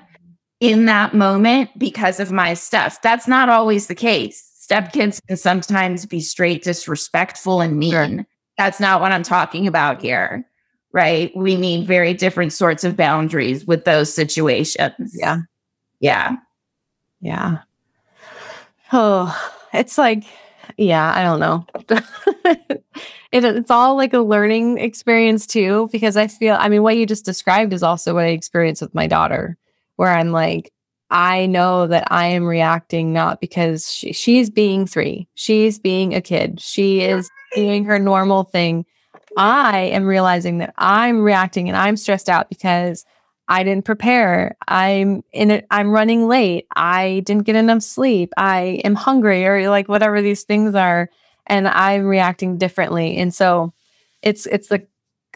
in that moment because of my stuff. That's not always the case. Stepkids can sometimes be straight disrespectful and mean. Sure. That's not what I'm talking about here. Right. We need very different sorts of boundaries with those situations. Yeah. Yeah. Yeah. Oh, it's like, yeah, I don't know. it, it's all like a learning experience too, because I feel, I mean, what you just described is also what I experienced with my daughter, where I'm like, I know that I am reacting not because she, she's being three, she's being a kid, she is doing her normal thing. I am realizing that I'm reacting and I'm stressed out because I didn't prepare. I'm in it. I'm running late. I didn't get enough sleep. I am hungry or like whatever these things are. And I'm reacting differently. And so it's, it's the,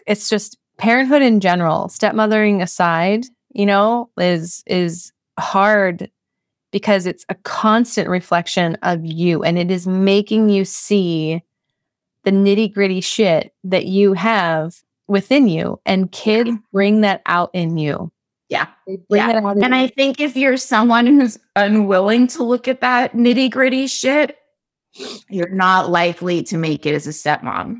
it's just parenthood in general, stepmothering aside, you know, is, is hard because it's a constant reflection of you and it is making you see the nitty gritty shit that you have within you and kids bring that out in you. Yeah. Yeah. it out in And I think if you're someone who's unwilling to look at that nitty gritty shit, you're not likely to make it as a stepmom.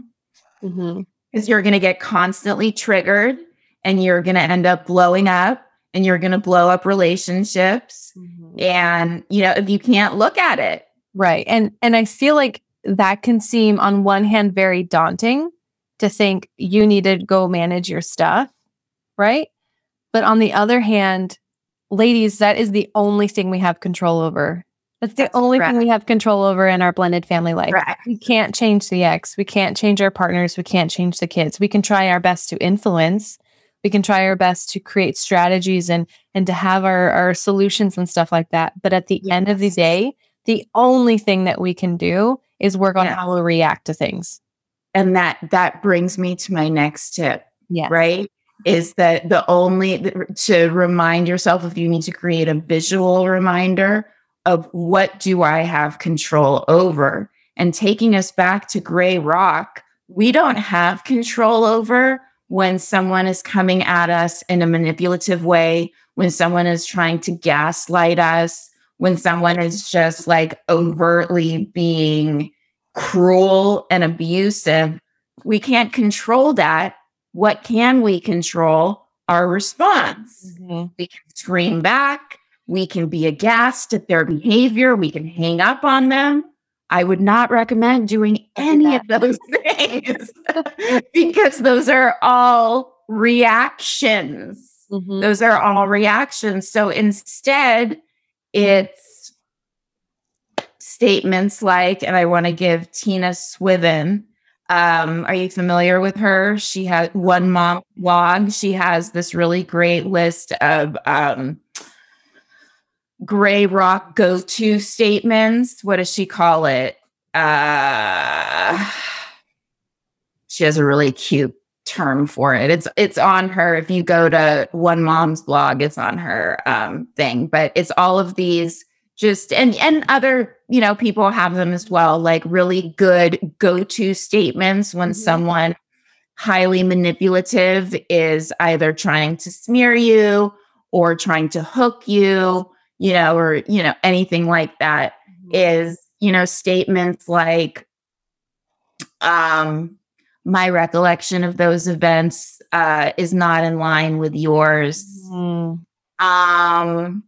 Mm-hmm. Because you're going to get constantly triggered and you're going to end up blowing up and you're going to blow up relationships. Mm-hmm. And, you know, if you can't look at it, right. And and i feel like that can seem on one hand very daunting to think you need to go manage your stuff right? But on the other hand ladies that is the only thing we have control over. That's the That's only correct. thing we have control over in our blended family life. Correct. we can't change the ex. We can't change our partners. We can't change the kids. We can try our best to influence. We can try our best to create strategies and and to have our our solutions and stuff like that. But at the end of the day the only thing that we can do is work on Yeah. how we react to things. And that that brings me to my next tip yeah. right? Is that the only to remind yourself if you need to create a visual reminder of what do i have control over? And taking us back to gray rock we don't have control over when someone is coming at us in a manipulative way when someone is trying to gaslight us when someone is just like overtly being cruel and abusive we can't control that what can we control? Our response. Mhm. We can scream back. We can be aghast at their behavior. We can hang up on them. I would not recommend doing any of those things because those are all reactions. Mhm. Those are all reactions. So instead, it's statements like, and I want to give Tina Swithin. Um, are you familiar with her? She has one mom blog. She has this really great list of um, gray rock go-to statements. What does she call it? Uh, she has a really cute term for it. It's it's on her. If you go to One Mom's Battle, it's on her um, thing. But it's all of these just and and other you know people have them as well. Like really good go to statements when Mhm. someone highly manipulative is either trying to smear you or trying to hook you, you know, or you know anything like that is you know statements like um, my recollection of those events uh, is not in line with yours. Mm. Um,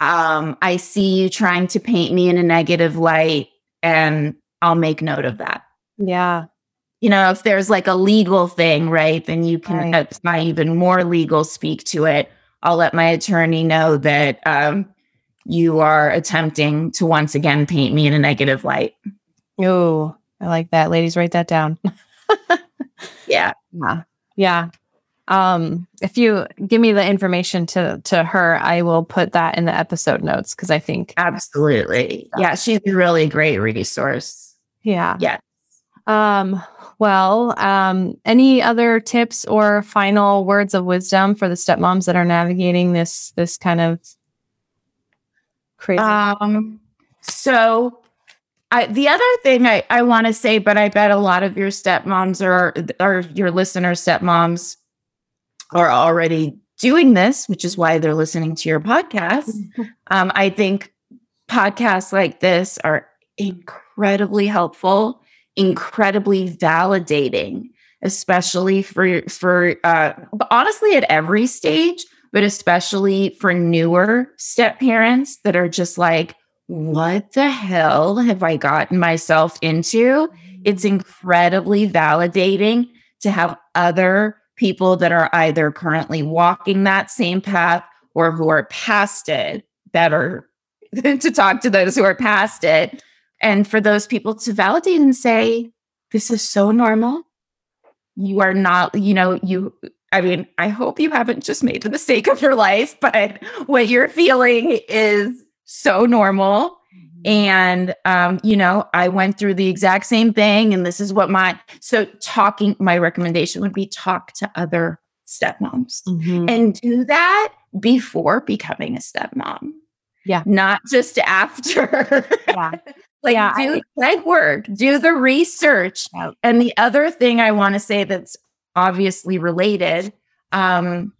um, I see you trying to paint me in a negative light, and I'll make note of that. Yeah. You know, if there's like a legal thing, right, then you can Right. apply even more legal speak to it. I'll let my attorney know that um, you are attempting to once again paint me in a negative light. Oh, I like that. Ladies, write that down. Yeah. Yeah. Yeah. Um, if you give me the information to to her, I will put that in the episode notes because I think Absolutely. Yeah, she's a really great resource. yeah. Yeah. Um, well, um, any other tips or final words of wisdom for the stepmoms that are navigating this this kind of crazy? Um, so I, the other thing I, I want to say, but I bet a lot of your stepmoms or or your listener stepmoms are already doing this, which is why they're listening to your podcast. Um, I think podcasts like this are incredibly helpful, incredibly validating, especially for for uh, honestly at every stage, but especially for newer step parents that are just like, "What the hell have I gotten myself into?" It's incredibly validating to have other people that are either currently walking that same path or who are past it are to talk to those who are past it and for those people to validate and say this is so normal you are not you know you i mean i hope you haven't just made the mistake of your life but what you're feeling is so normal and um you know i went through the exact same thing and this is what my so talking my recommendation would be talk to other stepmoms Mhm. and do that before becoming a stepmom. Yeah. Not just after. Yeah. like Yeah, do I- legwork, do the research. And the other thing I want to say that's obviously related, um,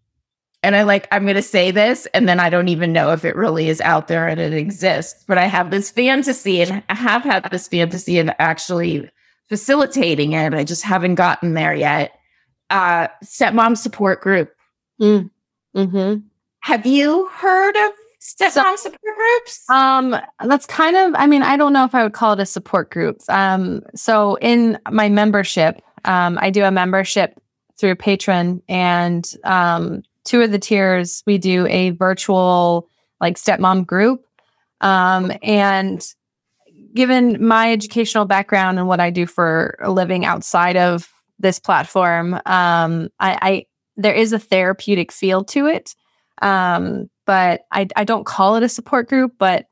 and I like, I'm going to say this, and then I don't even know if it really is out there and it exists, but I have this fantasy, and I have had this fantasy and actually facilitating it. I just haven't gotten there yet. Uh, stepmom support group. Mhm. Have you heard of stepmom support groups? Um, that's kind of, I mean, I don't know if I would call it a support group. Um, so in my membership, um, I do a membership through Patreon and um, two of the tiers, we do a virtual like stepmom group. Um, and given my educational background and what I do for a living outside of this platform, um, I, I there is a therapeutic feel to it. Um, but I, I don't call it a support group, but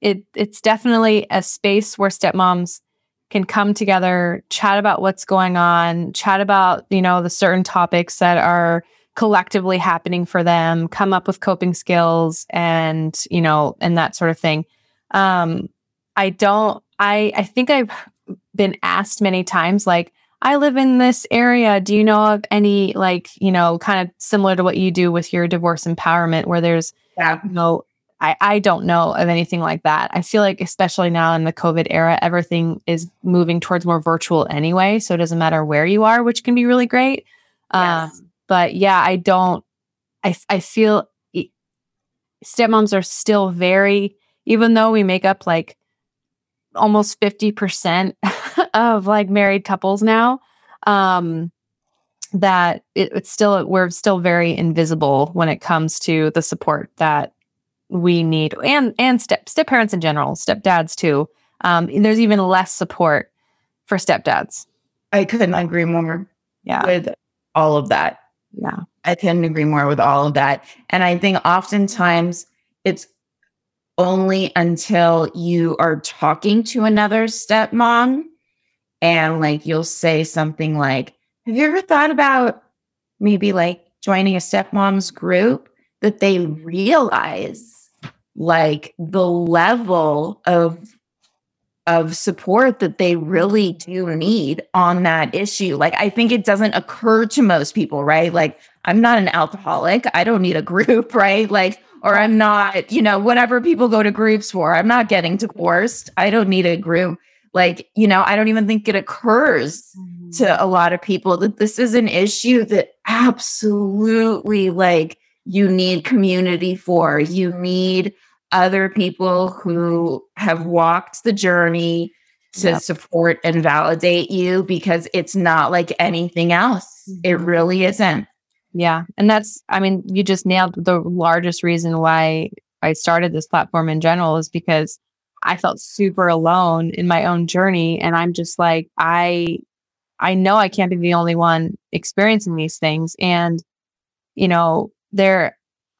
it it's definitely a space where stepmoms can come together, chat about what's going on, chat about, you know, the certain topics that are collectively happening for them, come up with coping skills and, you know, and that sort of thing. Um, I don't I I think I've been asked many times like I live in this area. Do you know of any like, you know, kind of similar to what you do with your divorce empowerment where there's Yeah. you know, I, I don't know of anything like that. I feel like, especially now in the COVID era, everything is moving towards more virtual anyway. So it doesn't matter where you are, which can be really great. Yes. Um, but yeah, I don't, I, I feel stepmoms are still very, even though we make up like almost 50% of like married couples now, um, that it, it's still, we're still very invisible when it comes to the support that we need and and step step parents in general stepdads too um and there's even less support for stepdads I couldn't agree more yeah with all of that. Yeah I couldn't agree more with all of that. And I think oftentimes it's only until you are talking to another stepmom and like you'll say something like, Have you ever thought about maybe like joining a stepmom's group that they realize like the level of of support that they really do need on that issue. Like, I think it doesn't occur to most people, right? Like, I'm not an alcoholic. I don't need a group, right? Like, or I'm not, you know, whatever people go to groups for. I'm not getting divorced. I don't need a group. Like, you know, I don't even think it occurs mm-hmm. to a lot of people that this is an issue that absolutely like you need community for. You need other people who have walked the journey to yep. support and validate you because it's not like anything else. Mm-hmm. It really isn't. Yeah. And that's, I mean, you just nailed the largest reason why I started this platform in general is because I felt super alone in my own journey. And I'm just like, I, I know I can't be the only one experiencing these things. And, you know, they're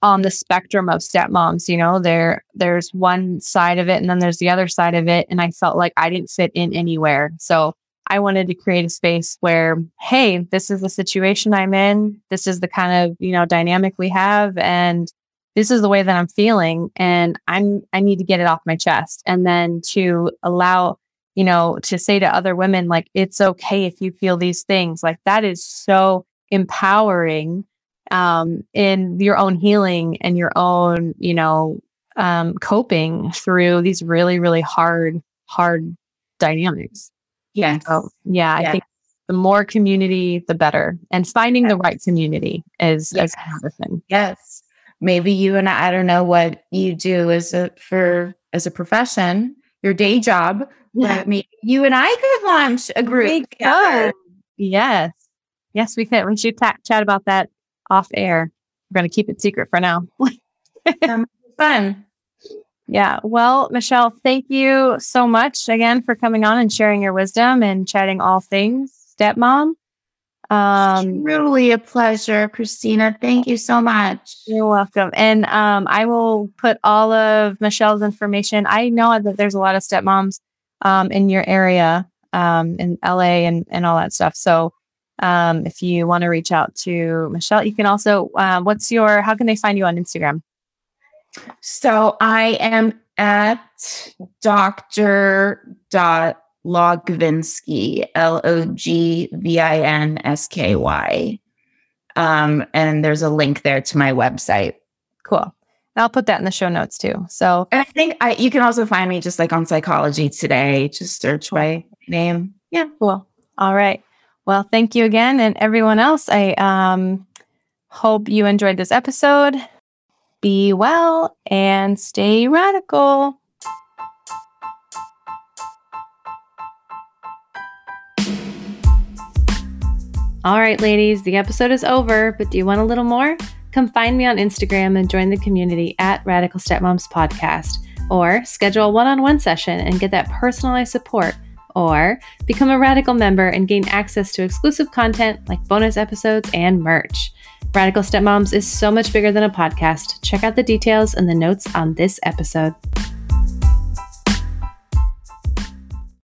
on the spectrum of stepmoms, you know, there, there's one side of it and then there's the other side of it. And I felt like I didn't fit in anywhere. So I wanted to create a space where, hey, this is the situation I'm in. This is the kind of, you know, dynamic we have. And this is the way that I'm feeling and I'm I need to get it off my chest and then to allow you know to say to other women like it's okay if you feel these things like that is so empowering um in your own healing and your own you know um coping through these really really hard hard dynamics yeah so yeah i think the more community the better and finding yes. the right community is yes. is another thing yes maybe you and I, I don't know what you do as a for as a profession, your day job. Yeah. But maybe you and I could launch a group. Yes. Yes, we could. We should ta- chat about that off air. We're going to keep it secret for now. fun. Yeah. Well, Michelle, thank you so much again for coming on and sharing your wisdom and chatting all things stepmom. Um, Truly a pleasure, Christina. Thank you so much. You're welcome. And um, I will put all of Michelle's information. I know that there's a lot of stepmoms um, in your area, um, in LA and, and all that stuff. So um, if you want to reach out to Michelle, you can also, uh, what's your, how can they find you on Instagram? So I am at Dr. Dot Logvinsky, L O G V I N S K Y. Um, and there's a link there to my website. Cool. I'll put that in the show notes too. So and I think I you can also find me just like on Psychology Today. Just search my name. Yeah, cool. All right. Well, thank you again, and everyone else. I um, hope you enjoyed this episode. Be well and stay radical. All right, ladies, the episode is over, but do you want a little more? Come find me on Instagram and join the community at Radical Stepmoms Podcast, or schedule a one on one session and get that personalized support, or become a Radical member and gain access to exclusive content like bonus episodes and merch. Radical Stepmoms is so much bigger than a podcast. Check out the details in the notes on this episode.